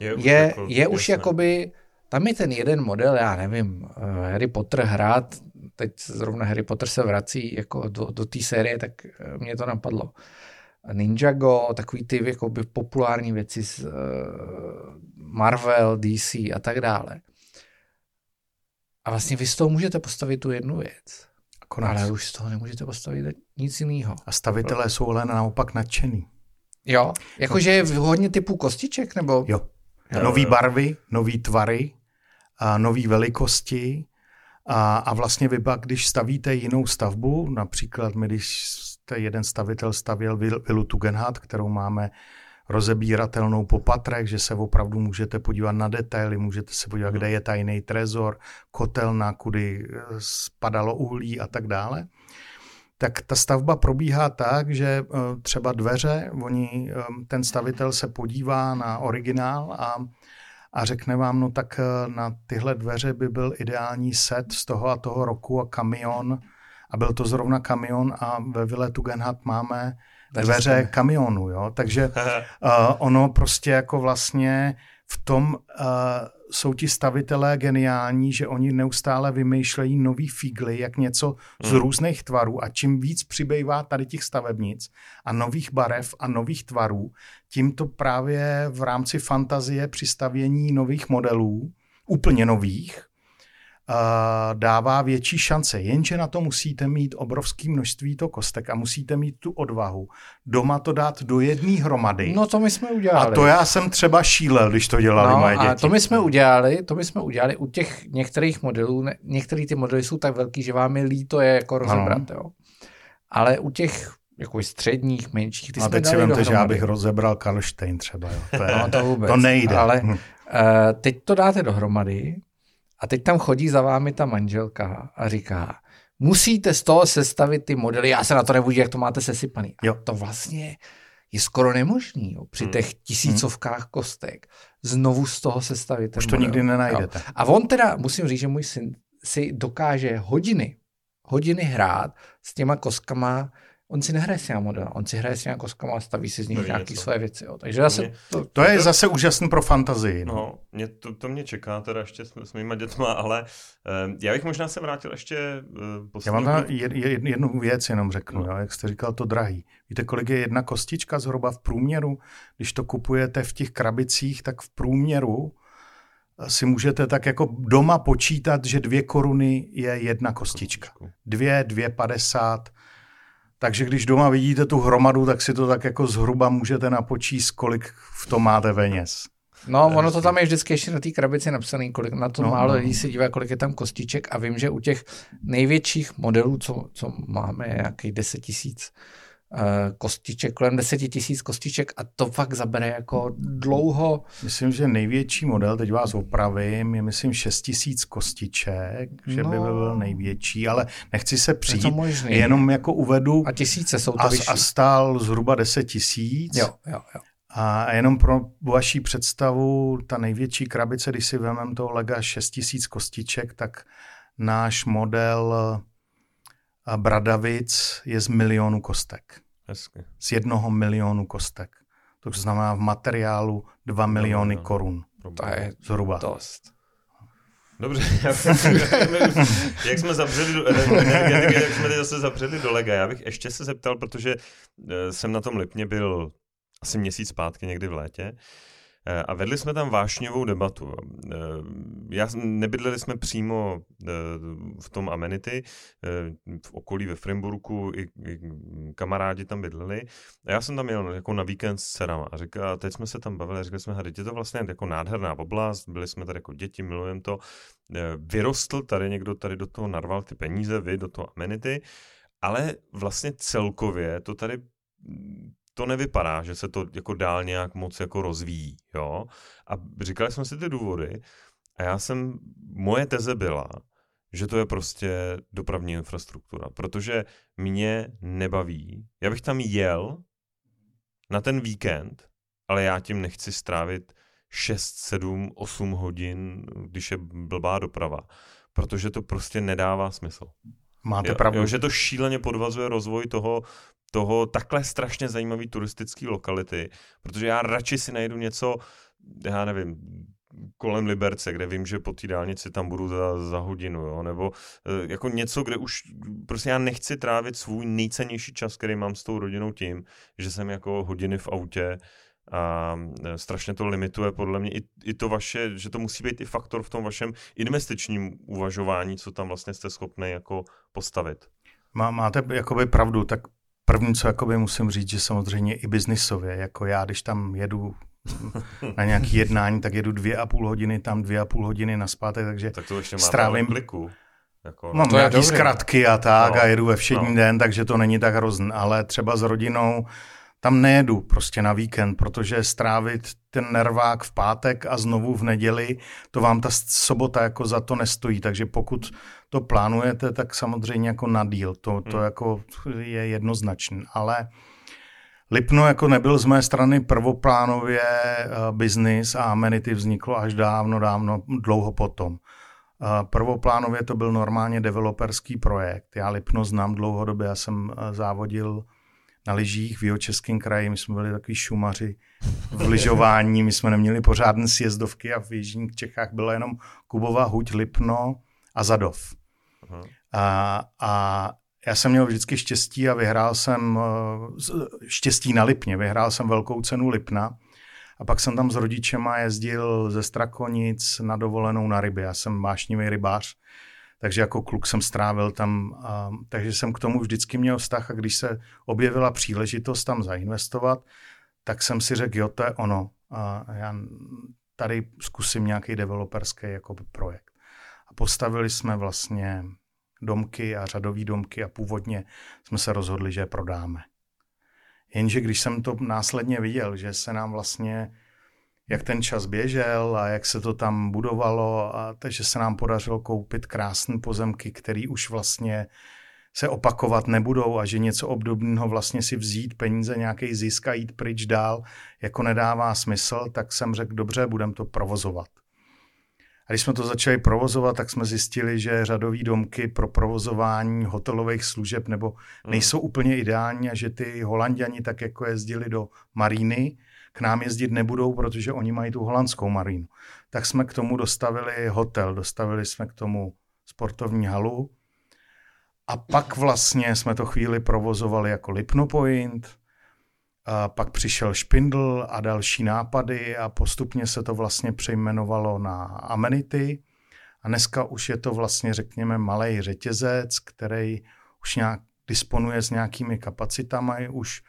je, je, jako, je už jakoby, tam je ten jeden model, já nevím, eh, Harry Potter hrát, teď zrovna Harry Potter se vrací jako do, do té série, tak eh, mě to napadlo. Ninjago, takový ty jakoby populární věci z uh, Marvel, DC a tak dále. A vlastně vy z toho můžete postavit tu jednu věc. Konec. Ale už z toho nemůžete postavit nic jiného. A stavitelé jsou ale naopak nadšený. Jo, jakože je hodně typů kostiček, nebo? Jo. Nový barvy, nový tvary, a nový velikosti a, a vlastně vy pak, když stavíte jinou stavbu, například my, když jste jeden stavitel stavěl vilu Tugendhat, kterou máme rozebíratelnou po patrech, že se opravdu můžete podívat na detaily, můžete se podívat, kde je tajný trezor, kotelna, kudy eh, spadalo uhlí a tak dále. Tak ta stavba probíhá tak, že eh, třeba dveře, oni, eh, ten stavitel se podívá na originál a, a řekne vám, no tak na tyhle dveře by byl ideální set z toho a toho roku a kamion, a byl to zrovna kamion a ve Vile Tugendhat máme dveře kamionu, jo, takže uh, ono prostě jako vlastně v tom uh, jsou ti stavitelé geniální, že oni neustále vymýšlejí nový fígly, jak něco z hmm. různých tvarů a čím víc přibývá tady těch stavebnic a nových barev a nových tvarů, tím to právě v rámci fantazie při stavění nových modelů, úplně nových, dává větší šance, jenže na to musíte mít obrovské množství to kostek a musíte mít tu odvahu doma to dát do jedné hromady. No to my jsme udělali. A to já jsem třeba šílel, když to dělali no, moje děti. A to my jsme udělali, to my jsme udělali u těch některých modelů, ne, některé ty modely jsou tak velký, že vám je líto je jako rozebrat, jo. Ale u těch jako středních, menších, ty a teď si vemte, že já bych rozebral Karlštejn třeba. Jo. To, je, no, to, vůbec. to nejde. Ale uh, teď to dáte dohromady a teď tam chodí za vámi ta manželka a říká, musíte z toho sestavit ty modely, já se na to nebudu, jak to máte sesypaný. Jo. A to vlastně je skoro nemožný jo, při hmm. těch tisícovkách hmm. kostek znovu z toho sestavit. Už to model. nikdy nenajdete. Jo. A on teda, musím říct, že můj syn si dokáže hodiny, hodiny hrát s těma kostkama, on si nehraje s těma model, on si hraje s těma kostkama a staví si z nich nějaké své věci. Jo. Takže zase... Mě, to, to, je to, zase úžasný pro fantazii. No, no mě, to, to mě čeká teda ještě s, s mýma dětma, ale uh, já bych možná se vrátil ještě uh, Já vám tam jed, jed, jednu věc jenom řeknu, no. jo, jak jste říkal, to drahý. Víte, kolik je jedna kostička zhruba v průměru? Když to kupujete v těch krabicích, tak v průměru si můžete tak jako doma počítat, že dvě koruny je jedna kostička. Dvě, dvě padesát, takže když doma vidíte tu hromadu, tak si to tak jako zhruba můžete napočíst, kolik v tom máte peněz. No, ono to tam je vždycky ještě na té krabici napsané, kolik na to no, málo no. lidí se dívá, kolik je tam kostiček a vím, že u těch největších modelů, co, co máme, je nějakých 10 tisíc, kostiček, kolem 10 tisíc kostiček a to fakt zabere jako dlouho. Myslím, že největší model, teď vás opravím, je myslím 6 tisíc kostiček, že no, by byl největší, ale nechci se přijít, je možný. jenom jako uvedu. A tisíce jsou to a, a stál zhruba 10 tisíc. Jo, jo, jo. A jenom pro vaší představu, ta největší krabice, když si vezmeme toho Lega 6000 kostiček, tak náš model Bradavic je z milionu kostek. Hezky. Z jednoho milionu kostek. To znamená v materiálu 2 miliony no, no, korun. To je zhruba. Dost. Dobře, jak jsme zavřeli do energetiky, jak jsme zase zavřeli do lega. Já bych ještě se zeptal, protože eh, jsem na tom Lipně byl asi měsíc zpátky, někdy v létě. Eh, a vedli jsme tam vášňovou debatu. Eh, já, nebydleli jsme přímo eh, v tom amenity, v okolí ve Frimburku, i, i kamarádi tam bydleli. A já jsem tam jel jako na víkend s dcerama a říkal, teď jsme se tam bavili, říkali jsme, je to vlastně jako nádherná oblast, byli jsme tady jako děti, milujeme to. Vyrostl tady někdo, tady do toho narval ty peníze, vy do toho amenity, ale vlastně celkově to tady to nevypadá, že se to jako dál nějak moc jako rozvíjí, jo. A říkali jsme si ty důvody a já jsem, moje teze byla, že to je prostě dopravní infrastruktura, protože mě nebaví. Já bych tam jel na ten víkend, ale já tím nechci strávit 6, 7, 8 hodin, když je blbá doprava, protože to prostě nedává smysl. Máte jo, pravdu. Jo, že to šíleně podvazuje rozvoj toho toho takhle strašně zajímavé turistické lokality, protože já radši si najdu něco, já nevím, kolem Liberce, kde vím, že po té dálnici tam budu za, za hodinu, jo? nebo e, jako něco, kde už prostě já nechci trávit svůj nejcennější čas, který mám s tou rodinou tím, že jsem jako hodiny v autě a e, strašně to limituje podle mě i, i to vaše, že to musí být i faktor v tom vašem investičním uvažování, co tam vlastně jste schopni jako postavit. Má, máte jakoby pravdu, tak První, co jakoby musím říct, že samozřejmě i biznisově, jako já, když tam jedu na nějaký jednání, tak jedu dvě a půl hodiny, tam dvě a půl hodiny naspátek, takže tak to ještě strávím... kliku. Jako, Mám nějaký zkratky a tak no, a jedu ve všední no. den, takže to není tak hrozný, ale třeba s rodinou tam nejedu prostě na víkend, protože strávit ten nervák v pátek a znovu v neděli, to vám ta sobota jako za to nestojí, takže pokud to plánujete, tak samozřejmě jako na díl, to, to hmm. jako je jednoznačný, ale Lipno jako nebyl z mé strany prvoplánově uh, biznis a amenity vzniklo až dávno, dávno, dlouho potom. Uh, prvoplánově to byl normálně developerský projekt. Já Lipno znám dlouhodobě, já jsem uh, závodil na lyžích v Jihočeském kraji, my jsme byli takový šumaři v lyžování, my jsme neměli pořádné sjezdovky a v Jižních Čechách byla jenom Kubova, Huť, Lipno a Zadov. A, a já jsem měl vždycky štěstí a vyhrál jsem eh, štěstí na Lipně, vyhrál jsem velkou cenu Lipna. A pak jsem tam s rodičema jezdil ze Strakonic na dovolenou na ryby. Já jsem vášnivý rybář, takže jako kluk jsem strávil tam, a, takže jsem k tomu vždycky měl vztah a když se objevila příležitost tam zainvestovat, tak jsem si řekl, jo, to je ono. A já tady zkusím nějaký developerský jako projekt. A postavili jsme vlastně domky a řadové domky a původně jsme se rozhodli, že je prodáme. Jenže když jsem to následně viděl, že se nám vlastně jak ten čas běžel a jak se to tam budovalo, a takže se nám podařilo koupit krásné pozemky, které už vlastně se opakovat nebudou a že něco obdobného vlastně si vzít peníze, nějaký zisk a jít pryč dál, jako nedává smysl, tak jsem řekl, dobře, budem to provozovat. A když jsme to začali provozovat, tak jsme zjistili, že řadové domky pro provozování hotelových služeb nebo hmm. nejsou úplně ideální a že ty holanděni tak jako jezdili do maríny, k nám jezdit nebudou, protože oni mají tu holandskou marínu. Tak jsme k tomu dostavili hotel, dostavili jsme k tomu sportovní halu a pak vlastně jsme to chvíli provozovali jako Lipno Point, a pak přišel Špindl a další nápady a postupně se to vlastně přejmenovalo na Amenity. A dneska už je to vlastně, řekněme, malý řetězec, který už nějak disponuje s nějakými kapacitami, už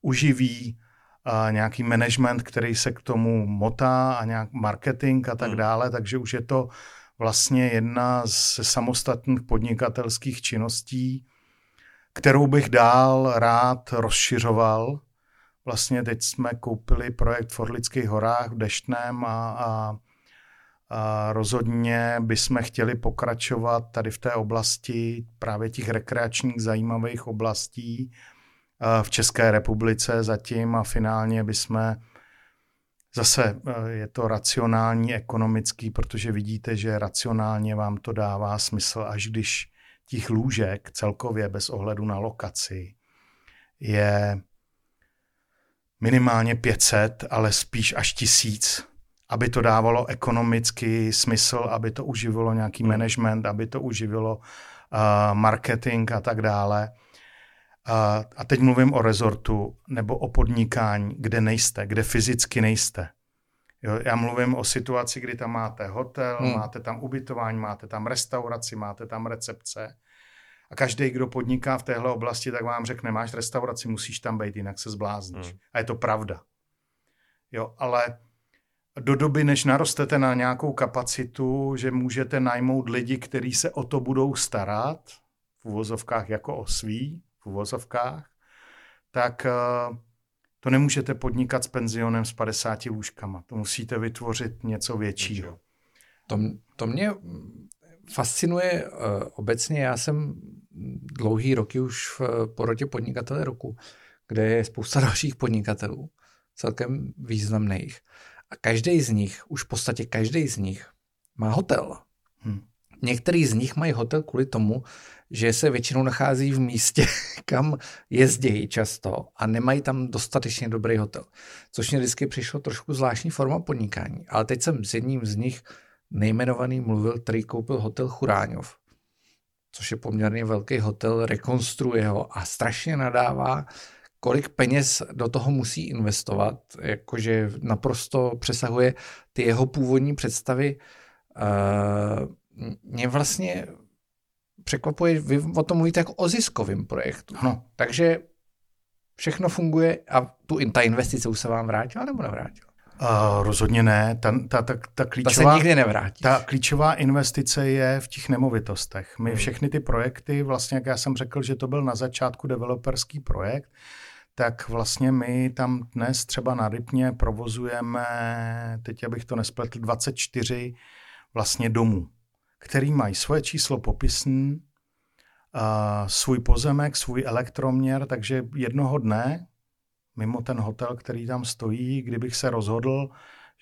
uživí a nějaký management, který se k tomu motá a nějak marketing a tak hmm. dále, takže už je to vlastně jedna z samostatných podnikatelských činností, kterou bych dál rád rozšiřoval. Vlastně teď jsme koupili projekt v Orlických horách v Deštném a, a, a rozhodně bychom chtěli pokračovat tady v té oblasti právě těch rekreačních zajímavých oblastí, v České republice zatím a finálně bychom Zase e, je to racionální, ekonomický, protože vidíte, že racionálně vám to dává smysl, až když těch lůžek celkově bez ohledu na lokaci je minimálně 500, ale spíš až tisíc, aby to dávalo ekonomický smysl, aby to uživilo nějaký hmm. management, aby to uživilo uh, marketing a tak dále a, a teď mluvím o rezortu nebo o podnikání, kde nejste, kde fyzicky nejste. Jo, já mluvím o situaci, kdy tam máte hotel, hmm. máte tam ubytování, máte tam restauraci, máte tam recepce. A každý, kdo podniká v téhle oblasti, tak vám řekne, máš restauraci, musíš tam být, jinak se zblázníš. Hmm. A je to pravda. Jo, ale do doby, než narostete na nějakou kapacitu, že můžete najmout lidi, kteří se o to budou starat, v uvozovkách jako o svý, uvozovkách, tak uh, to nemůžete podnikat s penzionem s 50 lůžkama. To musíte vytvořit něco většího. To, to mě fascinuje uh, obecně. Já jsem dlouhý roky už v porotě podnikatele roku, kde je spousta dalších podnikatelů, celkem významných. A každý z nich, už v podstatě každý z nich, má hotel. Hmm. Některý z nich mají hotel kvůli tomu, že se většinou nachází v místě, kam jezdí často a nemají tam dostatečně dobrý hotel. Což mě vždycky přišlo trošku zvláštní forma podnikání. Ale teď jsem s jedním z nich nejmenovaný mluvil, který koupil hotel Churáňov, což je poměrně velký hotel, rekonstruuje ho a strašně nadává, kolik peněz do toho musí investovat, jakože naprosto přesahuje ty jeho původní představy. Uh, mě vlastně překvapuje, vy o tom mluvíte jako o ziskovém projektu. No. Takže všechno funguje a tu, ta investice už se vám vrátila nebo nevrátila? Uh, rozhodně ne. Ta, ta, ta, ta, klíčová, ta se nikdy nevrátí. Ta klíčová investice je v těch nemovitostech. My hmm. všechny ty projekty, vlastně jak já jsem řekl, že to byl na začátku developerský projekt, tak vlastně my tam dnes třeba na Rypně provozujeme, teď abych to nespletl, 24 vlastně domů který mají svoje číslo popisný, svůj pozemek, svůj elektroměr, takže jednoho dne, mimo ten hotel, který tam stojí, kdybych se rozhodl,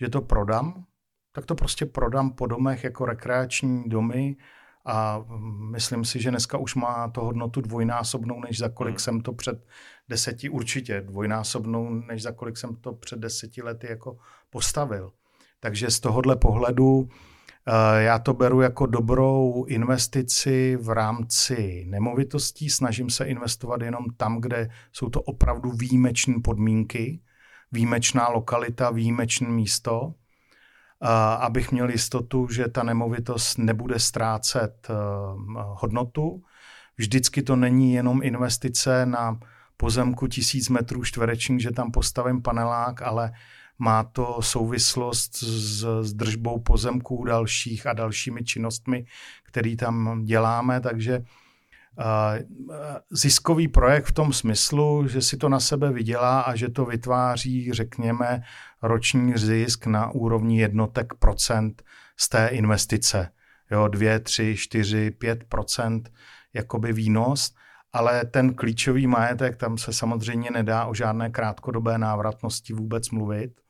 že to prodám, tak to prostě prodám po domech jako rekreační domy a myslím si, že dneska už má to hodnotu dvojnásobnou, než za kolik hmm. jsem to před deseti, určitě dvojnásobnou, než za kolik jsem to před deseti lety jako postavil. Takže z tohohle pohledu já to beru jako dobrou investici v rámci nemovitostí. Snažím se investovat jenom tam, kde jsou to opravdu výjimečné podmínky, výjimečná lokalita, výjimečné místo, eh, abych měl jistotu, že ta nemovitost nebude ztrácet eh, hodnotu. Vždycky to není jenom investice na pozemku tisíc metrů čtverečních, že tam postavím panelák, ale má to souvislost s, s držbou pozemků dalších a dalšími činnostmi, které tam děláme, takže ziskový projekt v tom smyslu, že si to na sebe vydělá a že to vytváří, řekněme, roční zisk na úrovni jednotek procent z té investice. Jo, 2, 3, 4, 5 procent jakoby výnos, ale ten klíčový majetek, tam se samozřejmě nedá o žádné krátkodobé návratnosti vůbec mluvit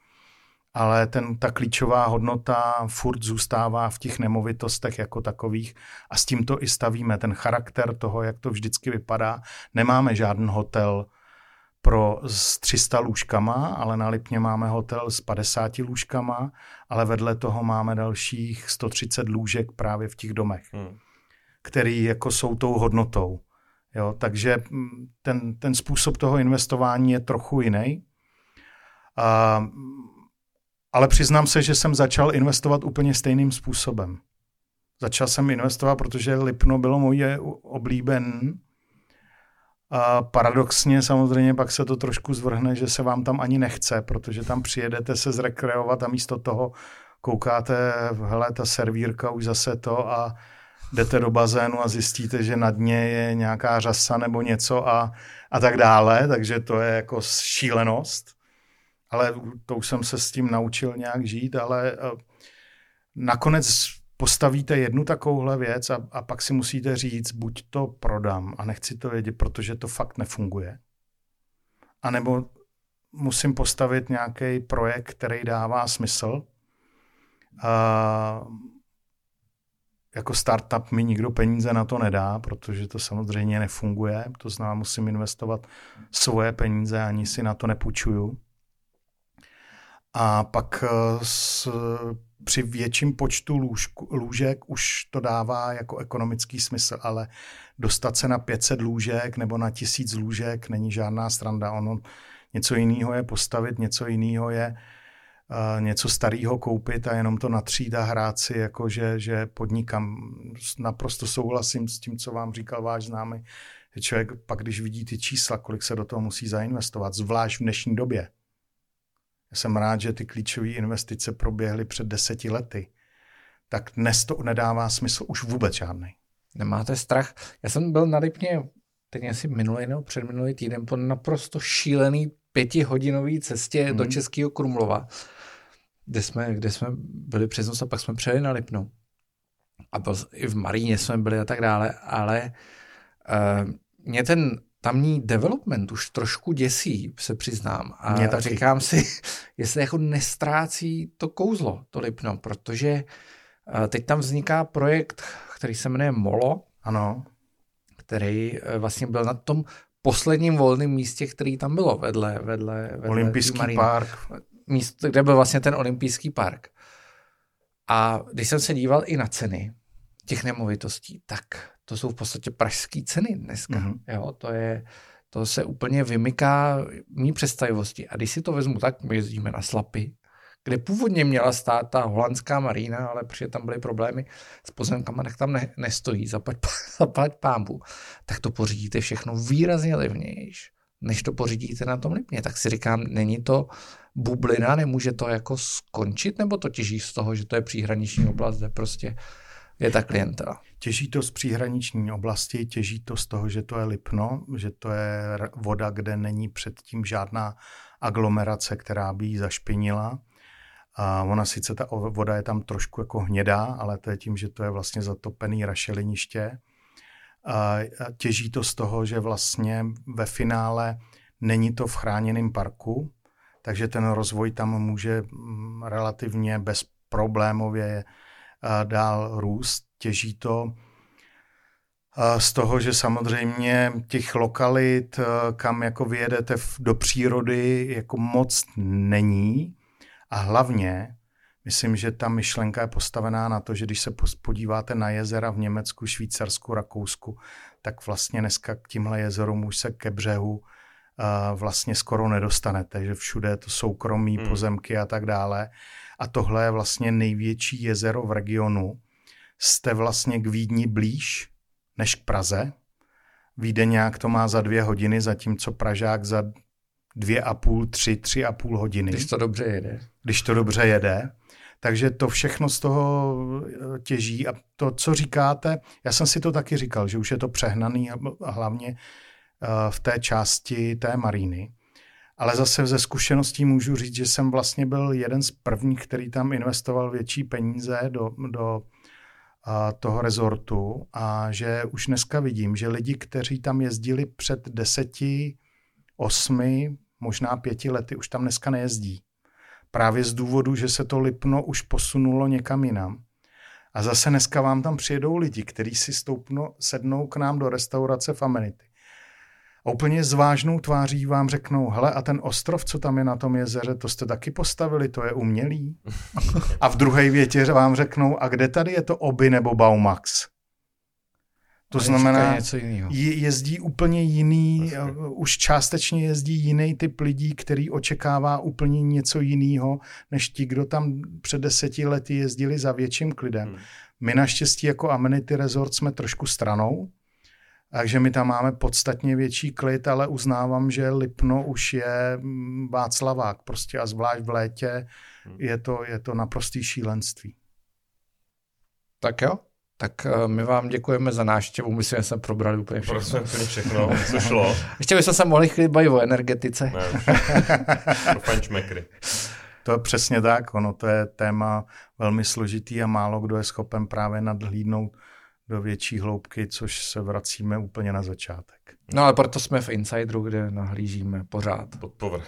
ale ten, ta klíčová hodnota furt zůstává v těch nemovitostech jako takových a s tím to i stavíme. Ten charakter toho, jak to vždycky vypadá. Nemáme žádný hotel pro s 300 lůžkama, ale na Lipně máme hotel s 50 lůžkama, ale vedle toho máme dalších 130 lůžek právě v těch domech, hmm. který jako jsou tou hodnotou. Jo, takže mm, ten, ten způsob toho investování je trochu jiný. A ale přiznám se, že jsem začal investovat úplně stejným způsobem. Začal jsem investovat, protože Lipno bylo moje oblíben. A paradoxně samozřejmě pak se to trošku zvrhne, že se vám tam ani nechce, protože tam přijedete se zrekreovat a místo toho koukáte, hele, ta servírka už zase to a jdete do bazénu a zjistíte, že na dně je nějaká řasa nebo něco a, a tak dále, takže to je jako šílenost ale to už jsem se s tím naučil nějak žít, ale eh, nakonec postavíte jednu takovouhle věc a, a pak si musíte říct, buď to prodám a nechci to vědět, protože to fakt nefunguje. A nebo musím postavit nějaký projekt, který dává smysl. A jako startup mi nikdo peníze na to nedá, protože to samozřejmě nefunguje. To znamená, musím investovat svoje peníze, ani si na to nepůjčuju. A pak eh, s, při větším počtu lůžku, lůžek už to dává jako ekonomický smysl, ale dostat se na 500 lůžek nebo na 1000 lůžek není žádná stranda. Ono něco jiného je postavit, něco jiného je něco starého koupit a jenom to natřít a hrát si, jako že, že podnikám. Naprosto souhlasím s tím, co vám říkal váš známý. Člověk pak, když vidí ty čísla, kolik se do toho musí zainvestovat, zvlášť v dnešní době. Já jsem rád, že ty klíčové investice proběhly před deseti lety. Tak dnes to nedává smysl už vůbec žádný. Nemáte strach? Já jsem byl na Lipně teď asi minulý nebo předminulý týden po naprosto šílený pětihodinový cestě mm. do. Českého Krumlova kde jsme, kde jsme byli přes noc a pak jsme přejeli na Lipnu. A byl, i v Maríně jsme byli a tak dále, ale uh, mě ten tamní development už trošku děsí, se přiznám. A mě taky. říkám si, jestli jako nestrácí to kouzlo, to Lipno, protože uh, teď tam vzniká projekt, který se jmenuje Molo. Ano. Který uh, vlastně byl na tom posledním volném místě, který tam bylo vedle, vedle, vedle Olympijský park místo, kde byl vlastně ten olympijský park. A když jsem se díval i na ceny těch nemovitostí, tak to jsou v podstatě pražské ceny dneska. Mm-hmm. Jo, to je, to se úplně vymyká mý představivosti. A když si to vezmu tak, my jezdíme na Slapy, kde původně měla stát ta holandská marína, ale protože tam byly problémy s pozemkama, tak tam ne, nestojí, zaplať, zaplať pámbu, tak to pořídíte všechno výrazně levnější, než to pořídíte na tom Lipně. Tak si říkám, není to bublina, nemůže to jako skončit, nebo to těží z toho, že to je příhraniční oblast, kde prostě je ta klientela? Těží to z příhraniční oblasti, těží to z toho, že to je Lipno, že to je voda, kde není předtím žádná aglomerace, která by ji zašpinila. A ona sice ta voda je tam trošku jako hnědá, ale to je tím, že to je vlastně zatopený rašeliniště. A těží to z toho, že vlastně ve finále není to v chráněném parku, takže ten rozvoj tam může mm, relativně bezproblémově eh, dál růst. Těží to z toho, že samozřejmě těch lokalit, kam jako vyjedete do přírody, jako moc není. A hlavně, myslím, že ta myšlenka je postavená na to, že když se podíváte na jezera v Německu, Švýcarsku, Rakousku, tak vlastně dneska k tímhle jezerům už se ke břehu vlastně skoro nedostanete, že všude je to soukromí hmm. pozemky a tak dále. A tohle je vlastně největší jezero v regionu. Jste vlastně k Vídni blíž než k Praze. nějak to má za dvě hodiny, zatímco Pražák za dvě a půl, tři, tři a půl hodiny. Když to dobře jede. Když to dobře jede. Takže to všechno z toho eh, těží. A to, co říkáte, já jsem si to taky říkal, že už je to přehnaný a hlavně Eh, v té části té maríny. Ale zase ze zkušeností můžu říct, že jsem vlastně byl jeden z prvních, který tam investoval větší peníze do, do eh, toho rezortu a že už dneska vidím, že lidi, kteří tam jezdili před deseti, osmi, možná pěti lety, už tam dneska nejezdí. Právě z důvodu, že se to Lipno už posunulo někam jinam. A zase dneska vám tam přijedou lidi, kteří si stoupnou, sednou k nám do restaurace v Amenity a úplně s vážnou tváří vám řeknou, hele a ten ostrov, co tam je na tom jezeře, to jste taky postavili, to je umělý. A v druhé větě vám řeknou, a kde tady je to Oby nebo Baumax? To znamená, něco jezdí úplně jiný, vlastně. už částečně jezdí jiný typ lidí, který očekává úplně něco jiného, než ti, kdo tam před deseti lety jezdili za větším klidem. Hmm. My naštěstí jako Amenity Resort jsme trošku stranou, takže my tam máme podstatně větší klid, ale uznávám, že Lipno už je mm, Václavák prostě a zvlášť v létě hmm. je to, je to naprostý šílenství. Tak jo, tak eh, my vám děkujeme za návštěvu, myslím, že jsme probrali úplně všechno. Prostě úplně všechno, co šlo. Ještě bychom se mohli chvíli bavit o energetice. Ne, To je přesně tak, ono to je téma velmi složitý a málo kdo je schopen právě nadhlídnout do větší hloubky, což se vracíme úplně na začátek. No ale proto jsme v Insideru, kde nahlížíme pořád. Pod povrch.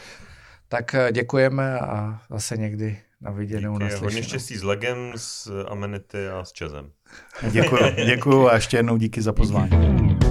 Tak eh, děkujeme a zase někdy na viděnou, Díky, Hodně štěstí s Legem, s Amenity a s Čezem. Děkuji, děkuji a ještě jednou díky za pozvání.